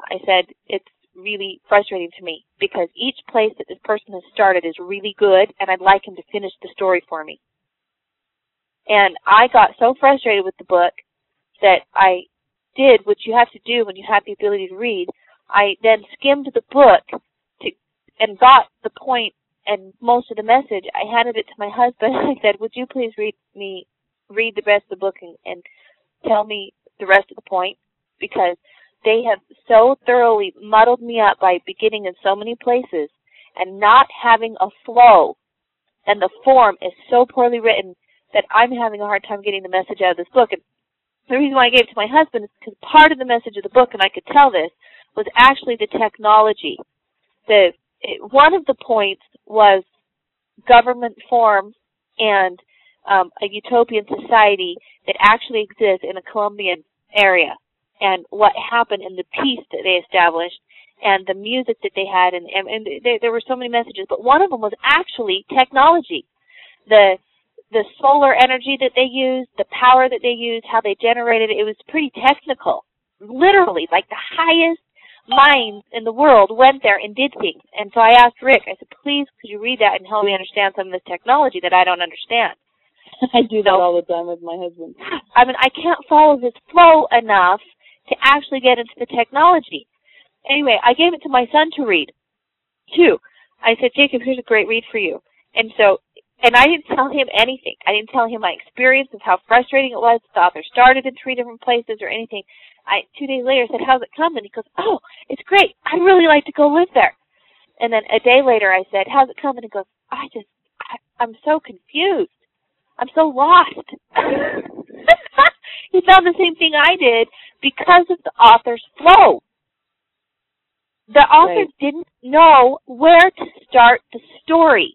I said, it's really frustrating to me because each place that this person has started is really good and I'd like him to finish the story for me. And I got so frustrated with the book that I did what you have to do when you have the ability to read. I then skimmed the book to and got the point and most of the message. I handed it to my husband. I said, "Would you please read me read the rest of the book and, and tell me the rest of the point?" Because they have so thoroughly muddled me up by beginning in so many places and not having a flow and the form is so poorly written that I'm having a hard time getting the message out of this book. And the reason why I gave it to my husband is because part of the message of the book, and I could tell this, was actually the technology. The it, one of the points was government forms and um, a utopian society that actually exists in a Colombian area. And what happened and the peace that they established and the music that they had and and, and there, there were so many messages but one of them was actually technology. The the solar energy that they used the power that they used how they generated it, it was pretty technical. Literally like the highest minds in the world went there and did things and so i asked rick i said please could you read that and help me understand some of this technology that i don't understand I do that so, all the time with my husband. I mean, I can't follow this flow enough to actually get into the technology. Anyway, I gave it to my son to read, too. I said, Jacob, here's a great read for you. And so, and I didn't tell him anything. I didn't tell him my experience of how frustrating it was. The author started in three different places or anything. I two days later said, "How's it coming?" He goes, "Oh, it's great. I'd really like to go live there." And then a day later, I said, "How's it coming?" He goes, "I just, I, I'm so confused. I'm so lost." he found the same thing I did because of the author's flow. The author right. didn't know where to start the story.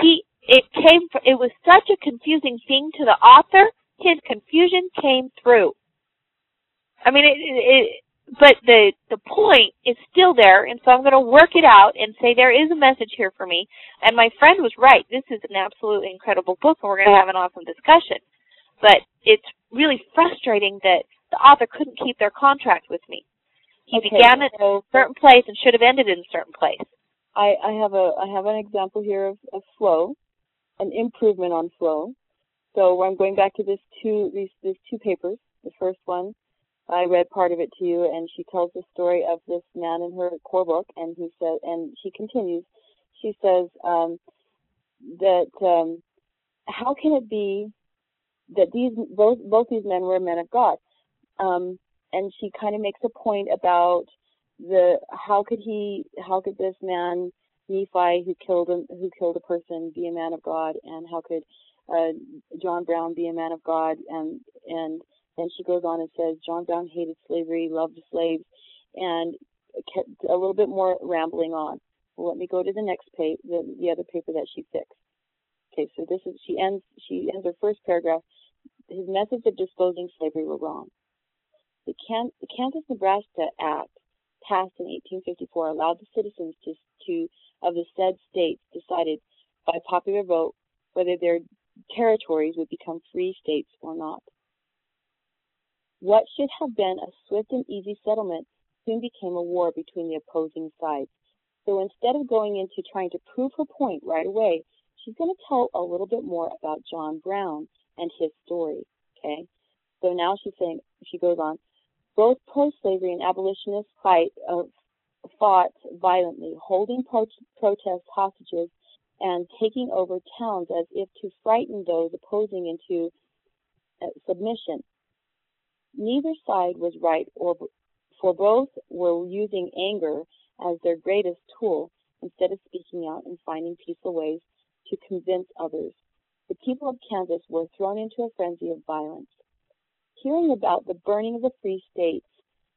He it came it was such a confusing thing to the author. His confusion came through. I mean, it, it, but the the point is still there, and so I'm going to work it out and say there is a message here for me. And my friend was right. This is an absolutely incredible book, and we're going to have an awesome discussion. But it's really frustrating that the author couldn't keep their contract with me. He okay, began at a certain place and should have ended in a certain place. I, I have a I have an example here of, of flow, an improvement on flow. So I'm going back to this two these these two papers. The first one, I read part of it to you, and she tells the story of this man in her core book, and he said, and she continues. She says, um, that um, how can it be that these both both these men were men of God? Um, and she kind of makes a point about the how could he how could this man Nephi who killed a, who killed a person be a man of God and how could uh, John Brown be a man of God and and then she goes on and says John Brown hated slavery loved slaves and kept a little bit more rambling on. Well, let me go to the next page the, the other paper that she fixed. Okay so this is she ends she ends her first paragraph. His methods of disposing slavery were wrong. The, Can- the Kansas-Nebraska Act, passed in 1854, allowed the citizens to, to of the said states decided by popular vote whether their territories would become free states or not. What should have been a swift and easy settlement soon became a war between the opposing sides. So instead of going into trying to prove her point right away, she's going to tell a little bit more about John Brown and his story. Okay. So now she's saying, she goes on, both pro-slavery and abolitionists fight, uh, fought violently, holding pro- protest hostages and taking over towns as if to frighten those opposing into uh, submission. Neither side was right, or for both were using anger as their greatest tool instead of speaking out and finding peaceful ways to convince others. The people of Kansas were thrown into a frenzy of violence. Hearing about the burning of the Free States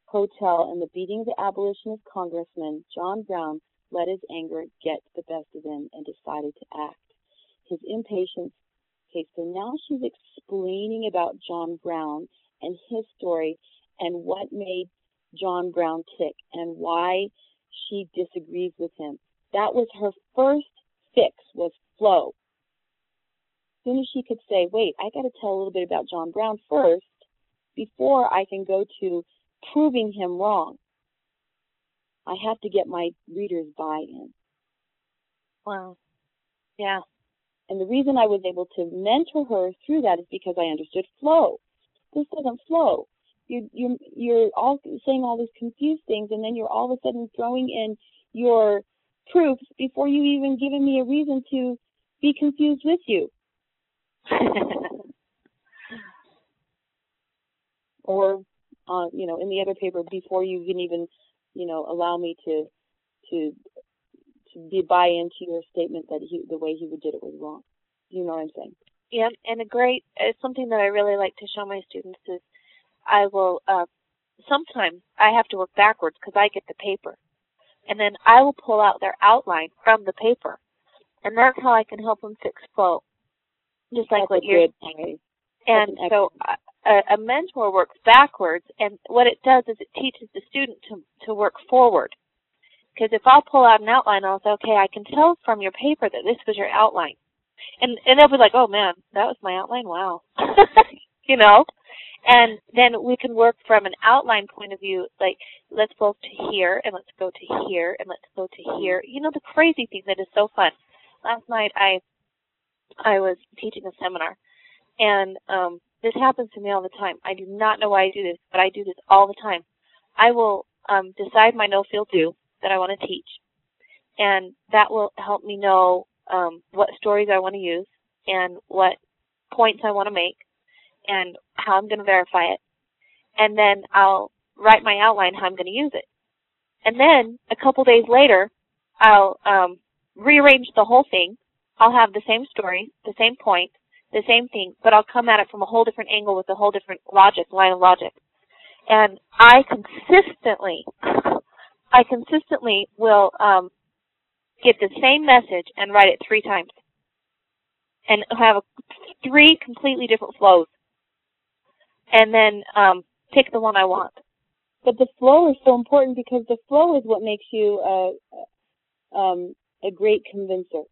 Hotel and the beating of the abolitionist congressman, John Brown let his anger get the best of him and decided to act. His impatience. Okay, so now she's explaining about John Brown and his story and what made John Brown tick and why she disagrees with him. That was her first fix was flow. As soon as she could say, wait, I got to tell a little bit about John Brown first, before I can go to proving him wrong. I have to get my readers buy-in. Wow. Yeah. And the reason I was able to mentor her through that is because I understood flow. This doesn't flow. You you you're all saying all these confused things, and then you're all of a sudden throwing in your proofs before you even given me a reason to be confused with you. or uh, you know in the other paper before you can even you know allow me to to to be buy into your statement that he the way he did it was wrong. You know what I'm saying? Yeah, and a great it's something that I really like to show my students is I will uh, sometimes I have to work backwards because I get the paper, and then I will pull out their outline from the paper, and that's how I can help them fix flow. Just like That's what you're good and an so a, a mentor works backwards, and what it does is it teaches the student to, to work forward. Because if I'll pull out an outline, I'll say, okay, I can tell from your paper that this was your outline. And, and they'll be like, oh man, that was my outline? Wow. you know? And then we can work from an outline point of view, like, let's go to here, and let's go to here, and let's go to here. You know, the crazy thing that is so fun. Last night I, I was teaching a seminar, and um, this happens to me all the time. I do not know why I do this, but I do this all the time. I will um, decide my no-feel do that I want to teach, and that will help me know um, what stories I want to use and what points I want to make and how I'm going to verify it. And then I'll write my outline how I'm going to use it. And then a couple days later, I'll um, rearrange the whole thing. I'll have the same story, the same point, the same thing, but I'll come at it from a whole different angle with a whole different logic, line of logic. And I consistently, I consistently will um, get the same message and write it three times, and have a, three completely different flows, and then um, pick the one I want. But the flow is so important because the flow is what makes you uh, um, a great convincer.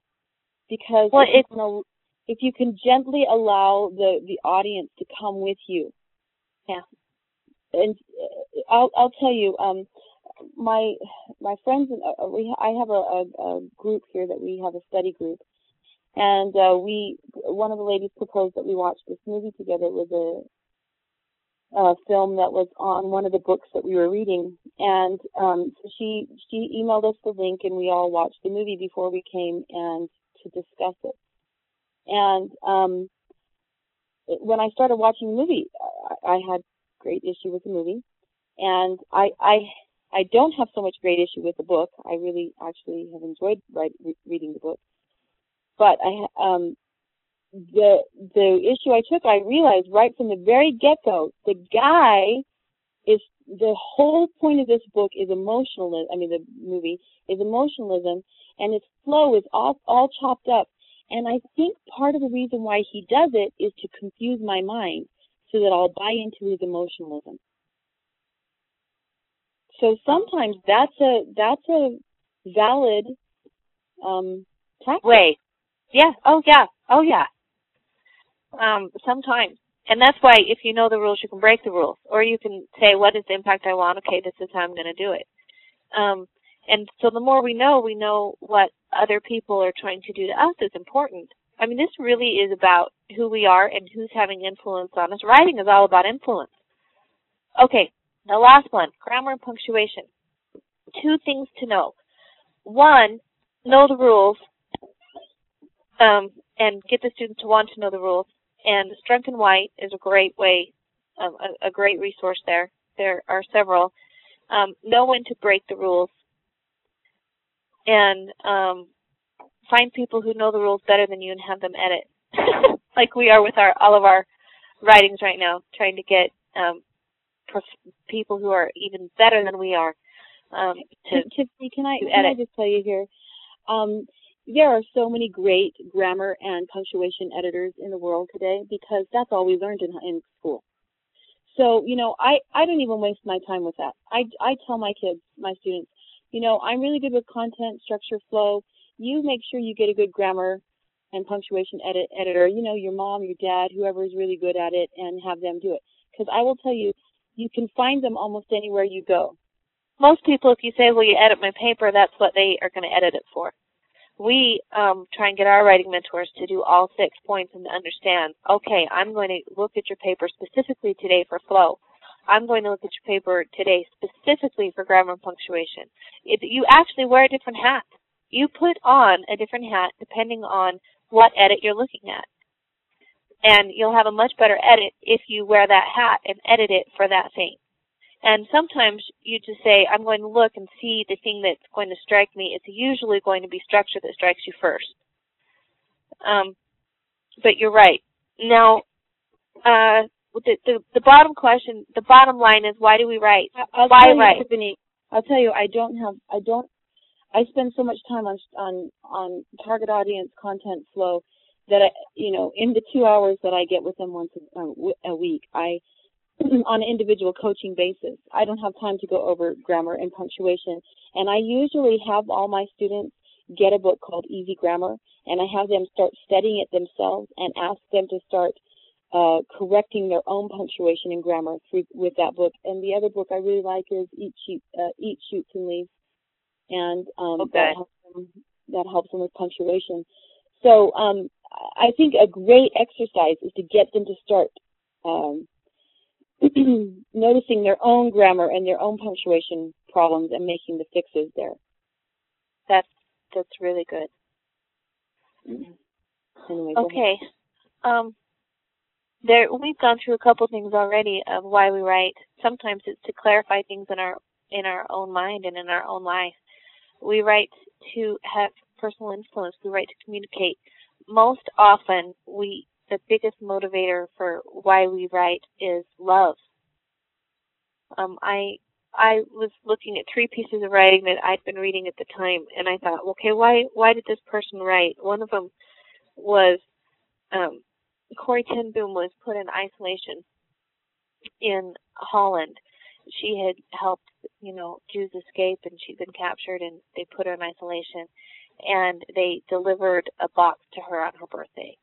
Because Well, if, you can, if you can gently allow the, the audience to come with you. Yeah. And uh, I'll, I'll tell you, um, my my friends, and uh, we I have a, a, a group here that we have a study group, and uh, we one of the ladies proposed that we watch this movie together. It was a uh, film that was on one of the books that we were reading, and um, so she she emailed us the link, and we all watched the movie before we came and to discuss it. And um, when I started watching the movie, I, I had great issue with the movie, and I I I don't have so much great issue with the book. I really actually have enjoyed write, re- reading the book, but I um the the issue I took, I realized right from the very get go, the guy is the whole point of this book is emotionalism. I mean, the movie is emotionalism, and its flow is all all chopped up. And I think part of the reason why he does it is to confuse my mind so that I'll buy into his emotionalism. So sometimes that's a that's a valid um. Way. Yeah. Oh yeah. Oh yeah um, sometimes. And that's why if you know the rules, you can break the rules. Or you can say, what is the impact I want? Okay, this is how I'm going to do it. Um, and so the more we know, we know what other people are trying to do to us is important. I mean, this really is about who we are and who's having influence on us. Writing is all about influence. Okay, the last one, grammar and punctuation. Two things to know. One, know the rules um, and get the students to want to know the rules. And Strunk and White is a great way, um, a, a, great resource there. There are several. Um, know when to break the rules, and um, find people who know the rules better than you and have them edit, like we are with our all of our writings right now, trying to get um, people who are even better than we are um, to Tiffany, can I, can I just tell you here? Um, there are so many great grammar and punctuation editors in the world today because that's all we learned in, in school. So, you know, I, I don't even waste my time with that. I, I tell my kids, my students, you know, I'm really good with content, structure, flow. You make sure you get a good grammar and punctuation edit, editor, you know, your mom, your dad, whoever is really good at it and have them do it. Because I will tell you, you can find them almost anywhere you go. Most people, if you say, will you edit my paper, that's what they are going to edit it for we um, try and get our writing mentors to do all six points and to understand, okay, I'm going to look at your paper specifically today for flow. I'm going to look at your paper today specifically for grammar and punctuation. It, you actually wear a different hat. You put on a different hat depending on what edit you're looking at. And you'll have a much better edit if you wear that hat and edit it for that thing. And sometimes you just say, I'm going to look and see the thing that's going to strike me. It's usually going to be structure that strikes you first. Um, but you're right. Now, uh, the, the, the bottom question, the bottom line is, why do we write? I'll why tell write? You, Tiffany, I'll tell you, I don't have, I don't, I spend so much time on on on target audience content flow that I, you know, in the two hours that I get with them once a, a week, I on an individual coaching basis. I don't have time to go over grammar and punctuation. And I usually have all my students get a book called Easy Grammar, and I have them start studying it themselves and ask them to start uh, correcting their own punctuation and grammar through, with that book. And the other book I really like is Eat, Shoot, uh, Eat Shoots, and Leaves, and um, okay. that, helps them, that helps them with punctuation. So um, I think a great exercise is to get them to start um, noticing their own grammar and their own punctuation problems and making the fixes there. That's that's really good. Anyway, okay. Um, there we've gone through a couple things already of why we write. Sometimes it's to clarify things in our in our own mind and in our own life. We write to have personal influence. We write to communicate. Most often, we the biggest motivator for why we write is love. Um, I I was looking at three pieces of writing that I'd been reading at the time, and I thought, okay, why why did this person write? One of them was um, Corrie ten Boom was put in isolation in Holland. She had helped, you know, Jews escape, and she'd been captured, and they put her in isolation, and they delivered a box to her on her birthday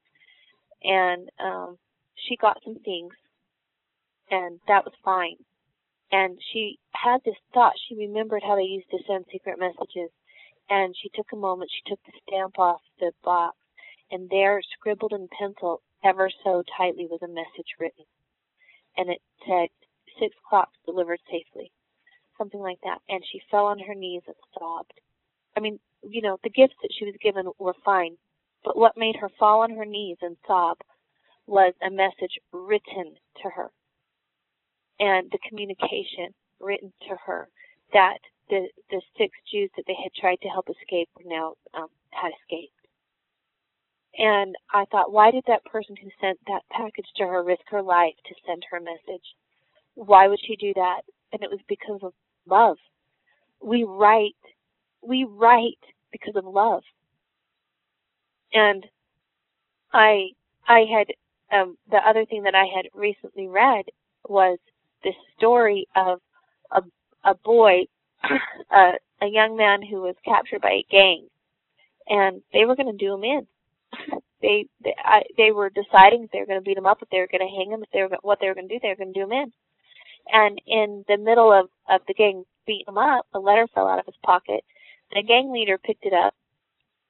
and um, she got some things, and that was fine. And she had this thought. She remembered how they used to send secret messages, and she took a moment. She took the stamp off the box, and there, scribbled in pencil, ever so tightly, was a message written, and it said, six o'clock delivered safely," something like that. And she fell on her knees and sobbed. I mean, you know, the gifts that she was given were fine, But what made her fall on her knees and sob was a message written to her and the communication written to her that the the six Jews that they had tried to help escape now um, had escaped. And I thought, why did that person who sent that package to her risk her life to send her a message? Why would she do that? And it was because of love. We write, we write because of love. And I, I had, um, the other thing that I had recently read was this story of a, a boy, a, a young man who was captured by a gang, and they were going to do him in. They they, I, they were deciding if they were going to beat him up, if they were going to hang him, if they were what they were going to do, they were going to do him in. And in the middle of of the gang beating him up, a letter fell out of his pocket. The gang leader picked it up,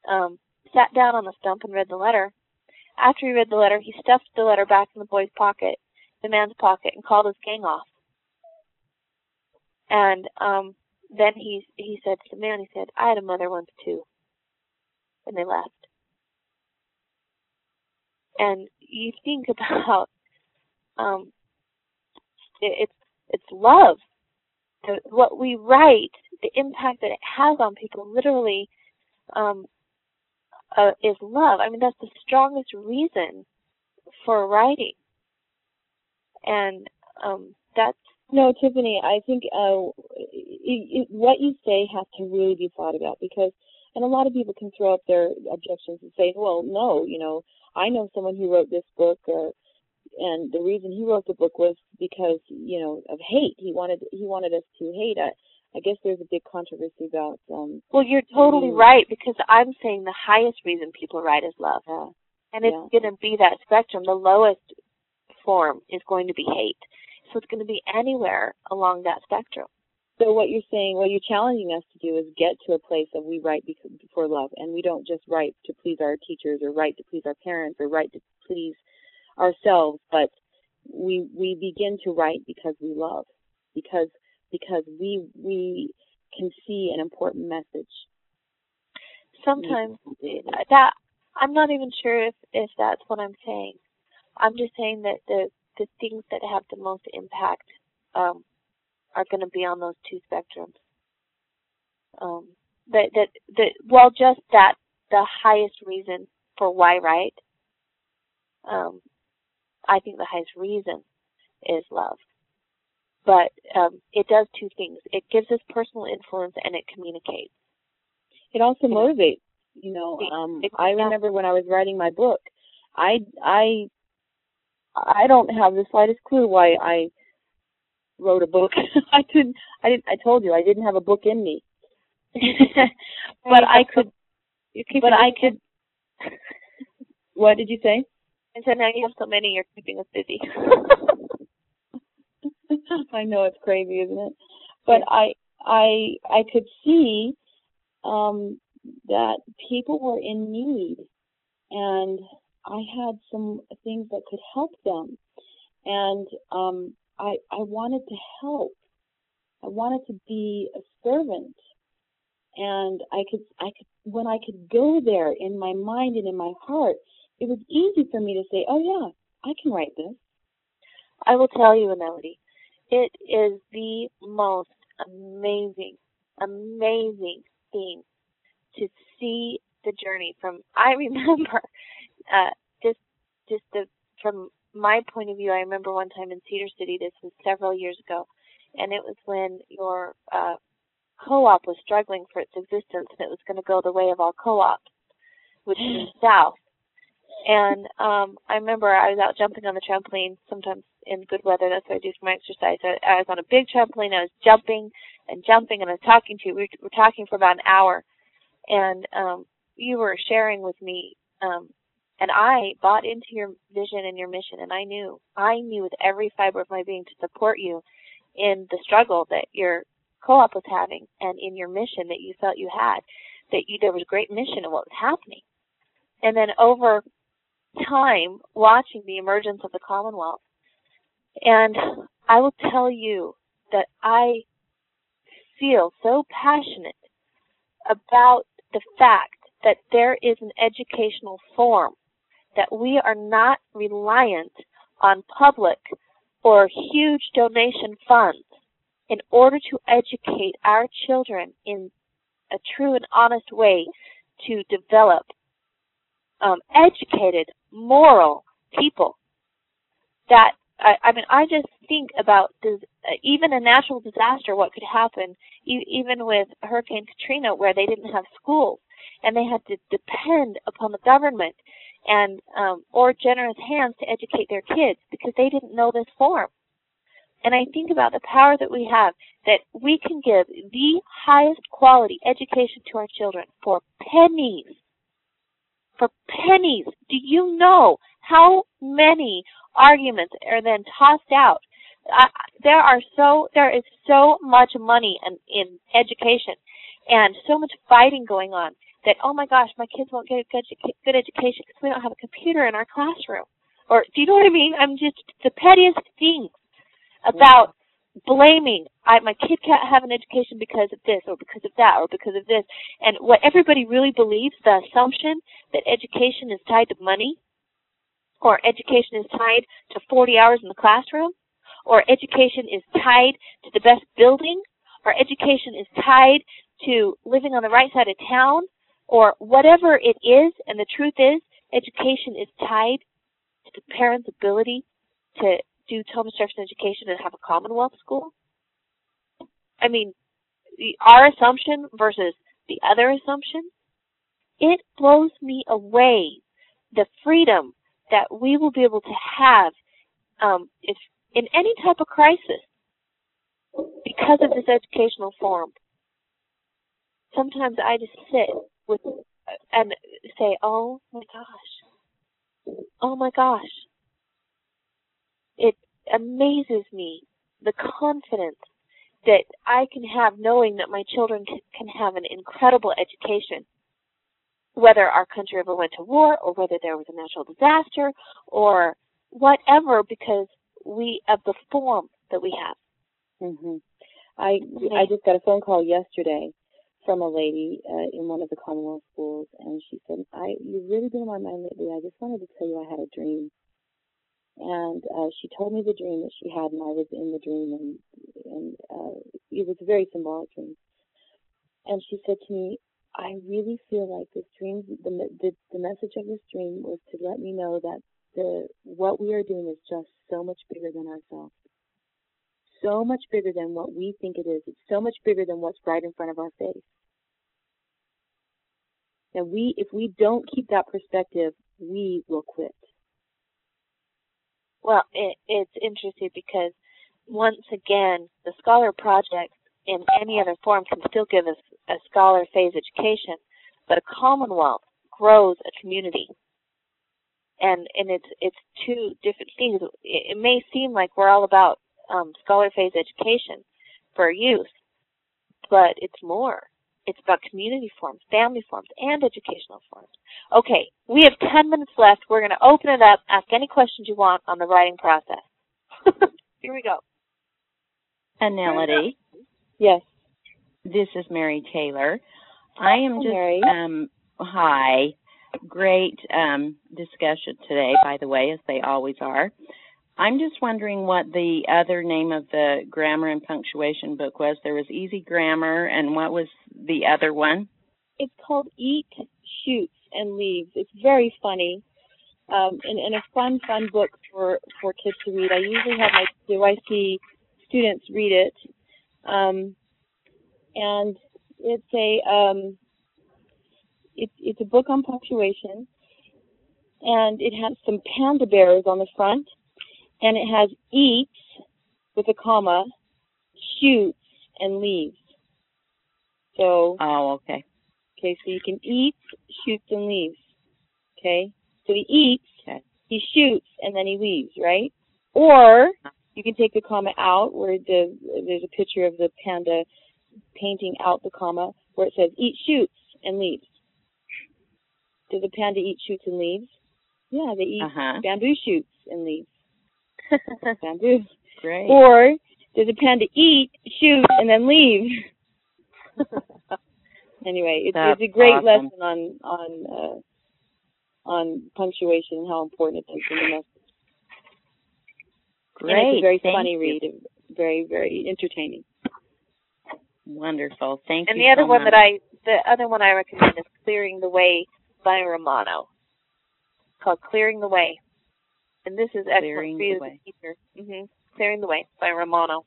um, sat down on the stump and read the letter. After he read the letter, he stuffed the letter back in the boy's pocket, the man's pocket, and called his gang off. And um, then he he said to the man, he said, "I had a mother once too," and they left. And you think about um, it, it's it's love. The, what we write, the impact that it has on people, literally, um, uh, is love. I mean, that's the strongest reason for writing, and um, that's no, Tiffany. I think uh, it, it, what you say has to really be thought about because, and a lot of people can throw up their objections and say, "Well, no, you know, I know someone who wrote this book, or, and the reason he wrote the book was because you know of hate. He wanted he wanted us to hate. I, I guess there's a big controversy about. Um, well, you're totally right because I'm saying the highest reason people write is love, yeah, and it's yeah. going to be that spectrum. The lowest form is going to be hate, so it's going to be anywhere along that spectrum. So what you're saying, what you're challenging us to do is get to a place of we write because, for love, and we don't just write to please our teachers or write to please our parents or write to please ourselves, but we we begin to write because we love, because because we we can see an important message. Sometimes that I'm not even sure if if that's what I'm saying. I'm just saying that the the things that have the most impact um, are going to be on those two spectrums. Um, that that that well, just that the highest reason for why write. Um, I think the highest reason is love, but um, it does two things. It gives us personal influence and it communicates. It also motivates. You know, um, It- I remember when I was writing my book, I I I don't have the slightest clue why I wrote a book. I didn't. I didn't. I told you I didn't have a book in me. but I could. But I could. What did you say? And so now you have so many, you're keeping us busy. I know it's crazy, isn't it? But I I I could see um that people were in need and I had some things that could help them. And um I I wanted to help. I wanted to be a servant. And I could I could when I could go there in my mind and in my heart, it was easy for me to say, "Oh yeah, I can write this." I will tell you, Aneladee, it is the most amazing, amazing thing to see the journey from. I remember, uh, just just the from my point of view. I remember one time in Cedar City. This was several years ago, and it was when your uh, co-op was struggling for its existence, and it was going to go the way of all co-ops, which is south. And um I remember I was out jumping on the trampoline sometimes in good weather. That's what I do for my exercise. I, I was on a big trampoline. I was jumping and jumping, and I was talking to you. We were talking for about an hour, and um you were sharing with me. Um and I bought into your vision and your mission, and I knew, I knew with every fiber of my being to support you in the struggle that your co-op was having, and in your mission that you felt you had. That you there was a great mission in what was happening, and then over time watching the emergence of the Commonwealth. And I will tell you that I feel so passionate about the fact that there is an educational form, that we are not reliant on public or huge donation funds in order to educate our children in a true and honest way to develop um, educated, moral people. That I, I mean, I just think about this, uh, even a natural disaster, what could happen, e- even with Hurricane Katrina, where they didn't have schools and they had to depend upon the government and um, or generous hands to educate their kids because they didn't know this form. And I think about the power that we have that we can give the highest quality education to our children for pennies. For pennies. Do you know how many arguments are then tossed out? I, there are so there is so much money in, in education and so much fighting going on that oh my gosh my kids won't get a good, good education because we don't have a computer in our classroom or do you know what I mean? I'm just the pettiest things about blaming I my kid can't have an education because of this or because of that or because of this. And what everybody really believes the assumption that education is tied to money or education is tied to 40 hours in the classroom or education is tied to the best building or education is tied to living on the right side of town or whatever it is and the truth is education is tied to the parent's ability to do home instruction education and have a Commonwealth school? I mean, our assumption versus the other assumption, it blows me away the freedom that we will be able to have um, if in any type of crisis because of this educational form. Sometimes I just sit with and say, "Oh my gosh, oh my gosh, it amazes me the confidence that I can have knowing that my children can, have an incredible education. Whether our country ever went to war or whether there was a natural disaster or whatever because we of the form that we have. hmm I I just got a phone call yesterday from a lady uh, in one of the Commonwealth schools, and she said, "I you've really been on my mind lately. I just wanted to tell you I had a dream." And uh, she told me the dream that she had, and I was in the dream, and and uh, it was a very symbolic dream. And she said to me, "I really feel like this dream, the the, the message of this dream was to let me know that the what we are doing is just so much bigger than ourselves, so much bigger than what we think it is. It's so much bigger than what's right in front of our face." And we, if we don't keep that perspective, we will quit. Well, it, it's interesting because once again, the Scholar Project in any other form can still give us a scholar phase education, but a Commonwealth grows a community. And and it's it's two different things. It, it may seem like we're all about um, scholar phase education for youth, but it's more. It's about community forms, family forms, and educational forms. Okay, we have 10 minutes left. We're going to open it up, ask any questions you want on the writing process. Here we go. Aneladee. Yes. This is Mary Taylor. I am just um hi. Great um discussion today, by the way, as they always are. I'm just wondering what the other name of the grammar and punctuation book was. There was Easy Grammar, and what was the other one? It's called Eat, Shoots, and Leaves. It's very funny. Um, and, and a fun, fun book for, for kids to read. I usually have my DYC students read it. Um, and it's a um, it's it's a book on punctuation, and it has some panda bears on the front, and it has eats with a comma, shoots, and leaves. So Oh, okay. Okay, so you can eat, shoots, and leaves. Okay, so he eats, Okay. he shoots, and then he leaves, right? Or you can take the comma out, where the there's a picture of the panda painting out the comma, where it says eat, shoots, and leaves. Does the panda eat, shoots, and leaves? Yeah, they eat Uh-huh. bamboo shoots and leaves. Bamboo. Great. Or does a panda eat, shoot, and then leave? anyway, it's, it's a great awesome. lesson on on uh, on punctuation and how important it is in the message. Great. And it's a very Thank funny you. read, very very entertaining. Wonderful. Thank And you. And the other so one much. that I, the other one I recommend is Clearing the Way by Romano. It's called Clearing the Way. And this is excellent Clearing for you the Way. a teacher. hmm Clearing the Way by Romano.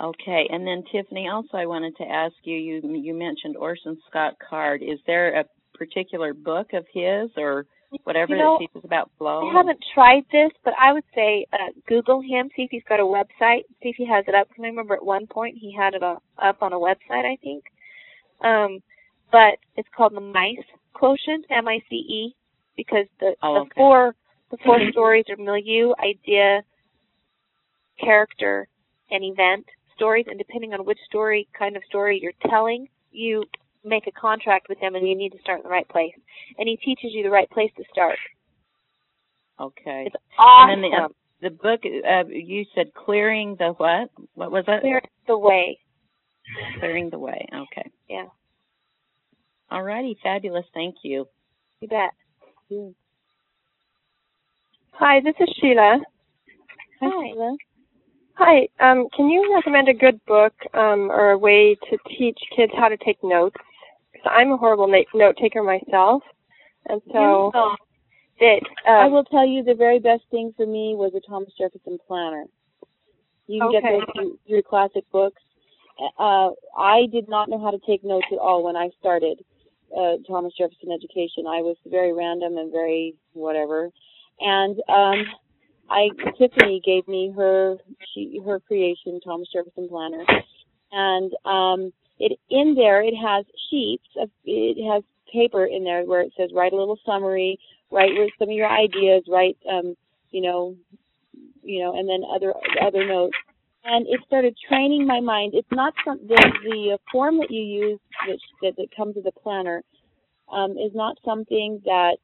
Okay, and then Tiffany, also I wanted to ask you, you you mentioned Orson Scott Card. Is there a particular book of his or whatever You know, that teaches about flow? I haven't tried this, but I would say uh, Google him, see if he's got a website, see if he has it up. I remember at one point he had it up on a website, I think. Um, but it's called the Mice Quotient, M-I-C-E, because the, Oh, the okay. four the four stories are milieu, idea, character, and event stories, and depending on which story kind of story you're telling, you make a contract with them and you need to start in the right place. And he teaches you the right place to start. Okay. It's awesome. And then the, uh, the book uh, you said clearing the what? What was it? Clearing the way. Clearing the way. Okay. Yeah, All righty. Fabulous. Thank you. you bet. Hi, this is Sheila. Hi, Sheila. Hi, um, can you recommend a good book um, or a way to teach kids how to take notes? Because I'm a horrible na- note taker myself, and so Yeah. That I um, will tell you the very best thing for me was a Thomas Jefferson planner. You can get those through, through classic books. Uh, I did not know how to take notes at all when I started uh, Thomas Jefferson education. I was very random and very whatever. And um, I Tiffany gave me her she her creation Thomas Jefferson planner, and um, it in there it has sheets of it has paper in there where it says write a little summary, write some of your ideas, write um, you know, you know, and then other other notes. And it started training my mind. It's not some the the uh, form that you use that that, that comes with a planner um, is not something that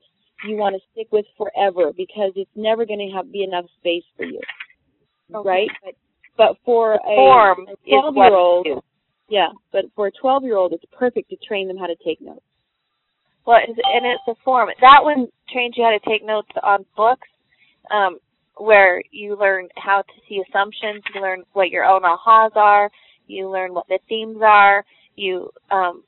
you want to stick with forever because it's never going to have be enough space for you, right? But, but for a, form a twelve year old, yeah, but for a twelve year old, it's perfect to train them how to take notes. Well, and it's a form. That one trains you how to take notes on books, um, where you learn how to see assumptions. You learn what your own ahas are. You learn what the themes are. You um,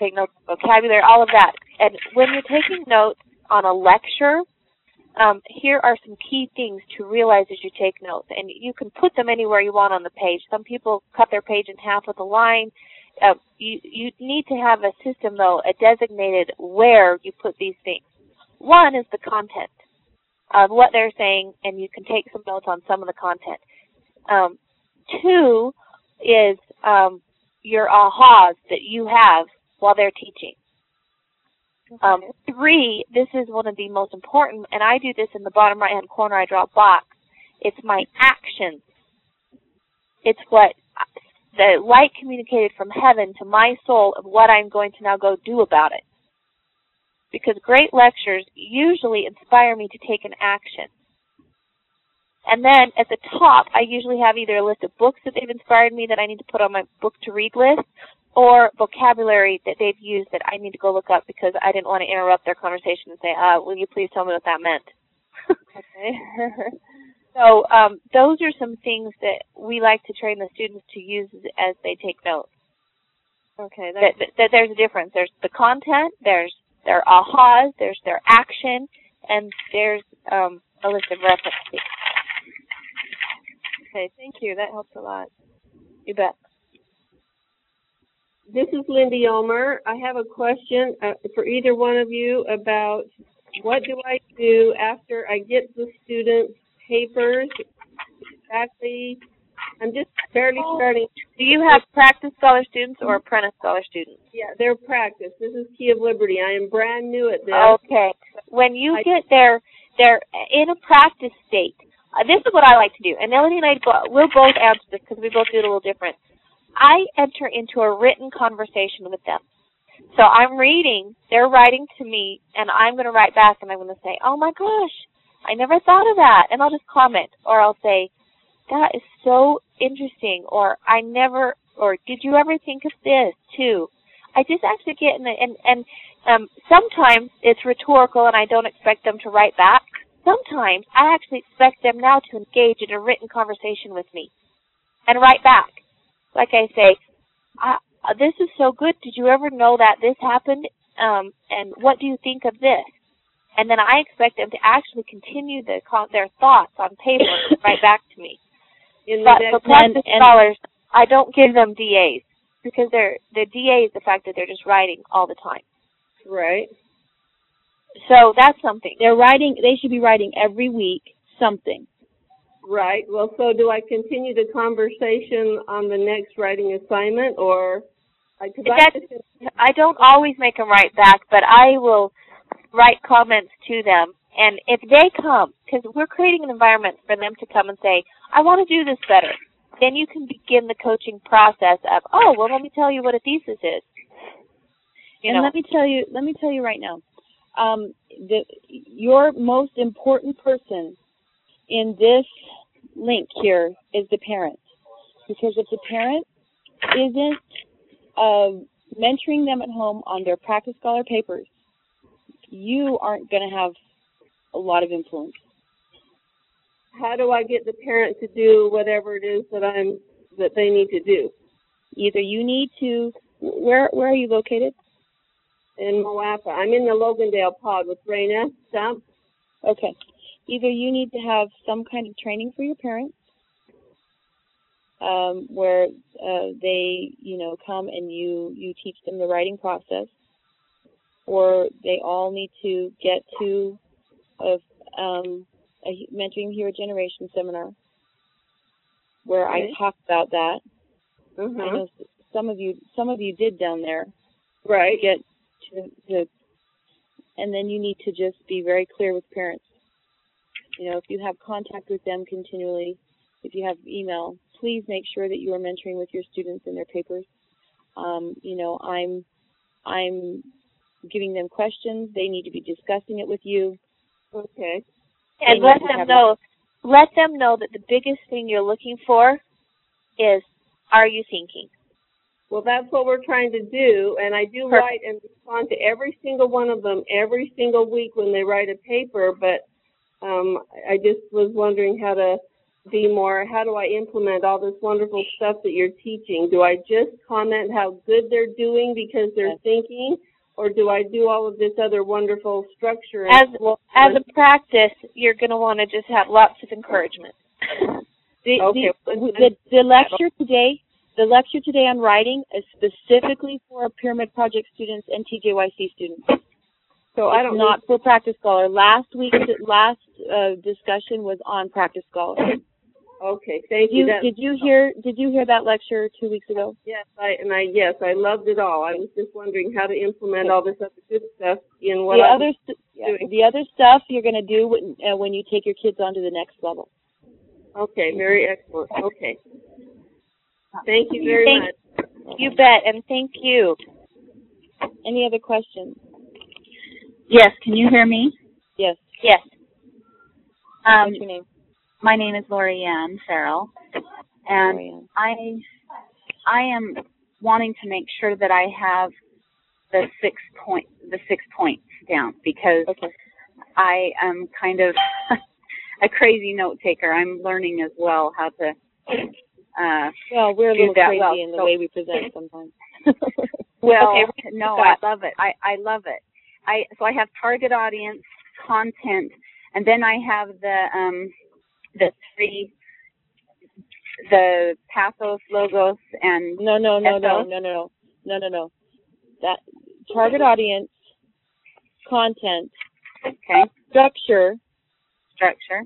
take notes vocabulary, all of that. And when you're taking notes on a lecture, um, here are some key things to realize as you take notes. And you can put them anywhere you want on the page. Some people cut their page in half with a line uh, you you need to have a system though, a designated where you put these things. One is the content of what they're saying, and you can take some notes on some of the content. Um, two is um, your ahas that you have while they're teaching. Um, three, this is one of the most important, and I do this in the bottom right hand corner. I draw a box. It's my actions. It's what the light communicated from heaven to my soul of what I'm going to now go do about it. Because great lectures usually inspire me to take an action. And then at the top, I usually have either a list of books that they've inspired me that I need to put on my book to read list, or vocabulary that they've used that I need to go look up because I didn't want to interrupt their conversation and say, uh, will you please tell me what that meant? okay. So um, those are some things that we like to train the students to use as they take notes. okay, That, that, that there's a difference. There's the content, there's their ahas, there's their action, and there's um, a list of references. okay. Thank you. That helps a lot. You bet. This is Lindy Ulmer. I have a question uh, for either one of you about what do I do after I get the students' papers exactly. I'm just barely starting. Do you have practice scholar students or apprentice scholar students? Yeah, their practice. This is Key of Liberty. I am brand new at this. Okay. When you I- get their they're in a practice state. Uh, this is what I like to do, and Aneladee and I we'll both answer this because we both do it a little different. I enter into a written conversation with them. So I'm reading, they're writing to me, and I'm going to write back, and I'm going to say, "Oh my gosh, I never thought of that," and I'll just comment, or I'll say, "That is so interesting," or "I never," or "Did you ever think of this too?" I just actually get in the, and, and um, sometimes it's rhetorical and I don't expect them to write back. Sometimes I actually expect them now to engage in a written conversation with me and write back. Like I say, I, this is so good. Did you ever know that this happened? Um, and what do you think of this? And then I expect them to actually continue the, their thoughts on paper right back to me. In But the for practice and- scholars, I don't give them DAs because they're the DA is the fact that they're just writing all the time. right. So that's something. They're writing. They should be writing every week something. Right. Well, so do I continue the conversation on the next writing assignment, or I That's- I don't always make them write back, but I will write comments to them. And if they come, because we're creating an environment for them to come and say, I want to do this better, then you can begin the coaching process of, oh, well, let me tell you what a thesis is. You and know, let me tell you. Let me tell you right now. Um, the your most important person in this link here is the parent, because if the parent isn't uh, mentoring them at home on their practice scholar papers, you aren't going to have a lot of influence. how do I get the parent to do whatever it is that I'm that they need to do Either you need to. Where where are you located? in Moapa? I'm in the Logandale pod with Raina Stump. Okay. Either you need to have some kind of training for your parents, um, where uh, they, you know, come and you you teach them the writing process, or they all need to get to a, um, a mentoring hero generation seminar, where Okay. I talk about that. I Uh-huh. know some of you some of you did down there Right. get to, to and then you need to just be very clear with parents. You know, if you have contact with them continually, if you have email, please make sure that you are mentoring with your students in their papers. Um, you know, I'm I'm giving them questions. They need to be discussing it with you. Okay. and they let them have know, let them know that the biggest thing you're looking for is, are you thinking? Well, that's what we're trying to do, and I do Perfect. write and respond to every single one of them every single week when they write a paper. But um, I just was wondering how to be more. How do I implement all this wonderful stuff that you're teaching? Do I just comment how good they're doing because they're Yes. thinking, or do I do all of this other wonderful structure? As and flow As a practice, you're going to want to just have lots of encouragement. The, Okay. the, the, the lecture today, the lecture today on writing is specifically for Pyramid Project students and TJYC students. So I It's don't not for Practice Scholar. Last week's last uh, discussion was on Practice Scholar. Okay, thank Did you. you That- did you hear did you hear that lecture two weeks ago? Yes, I and I yes, I loved it all. I was just wondering how to implement all this other good stuff in what the I other st- doing. the other stuff you're going to do when, uh, when you take your kids on to the next level. Okay, very excellent. Okay. Thank you very Thank- much. You bet, and thank you. Any other questions? Yes, can you hear me? Yes. Yes. Um, What's your name? my name is Lori Ann Farrell, and. I I am wanting to make sure that I have the six point the six points down because Okay. I am kind of a crazy note taker. I'm learning as well how to uh Well, we're a little crazy well, in the so- way we present sometimes. Well, Okay, no, I love it. I, I love it. I so I have target audience, content, and then I have the um the three the pathos, logos, and No, no, no, no, no, no, no, no, no. That target audience, content, okay structure. structure.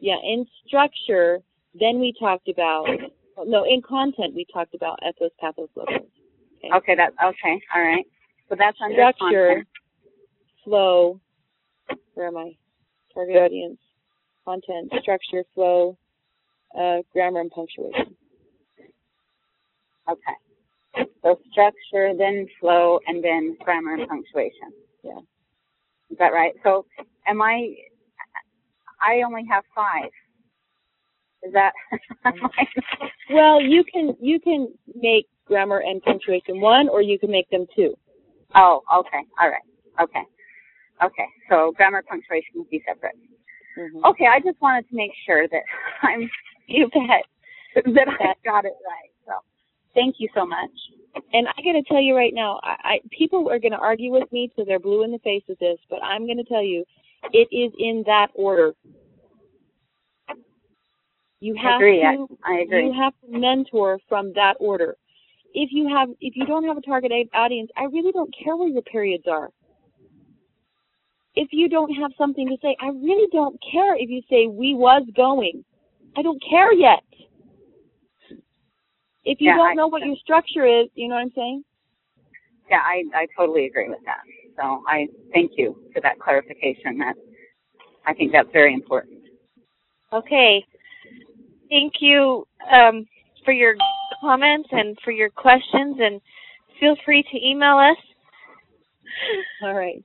Yeah, in structure, then we talked about. No, in content we talked about ethos, pathos, logos. Okay, that okay. All right. So that's under Structure, content. Flow. Where am I? Target audience, content, structure, flow, uh, grammar, and punctuation. Okay. So structure, then flow, and then grammar and punctuation. Yeah. Is that right? So am I? I only have five. Is that? Well, you can you can make grammar and punctuation one, or you can make them two. Oh, okay. All right. Okay. Okay. So grammar punctuation will be separate. Mm-hmm. Okay. I just wanted to make sure that I'm you bet that I got it right. So thank you so much. And I got to tell you right now, I, I people are going to argue with me till they're blue in the face with this, but I'm going to tell you, it is in that order. You have I agree. to I, I agree. you have to mentor from that order. If you have if you don't have a target audience, I really don't care where your periods are. If you don't have something to say, I really don't care if you say we was going. I don't care yet. If you Yeah, don't I- know what your structure is, you know what I'm saying? Yeah, I, I totally agree with that. So I thank you for that clarification. That I think that's very important. Okay. Thank you um, for your comments and for your questions, and feel free to email us. All right.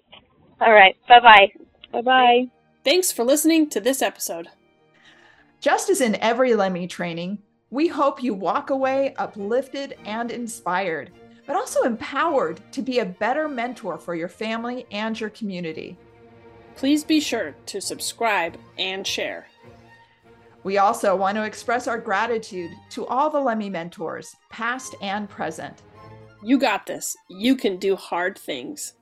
All right. Bye bye. Bye bye. Thanks for listening to this episode. Just as in every LEMI training, we hope you walk away uplifted and inspired, but also empowered to be a better mentor for your family and your community. Please be sure to subscribe and share. We also want to express our gratitude to all the LEMI mentors, past and present. You got this. You can do hard things.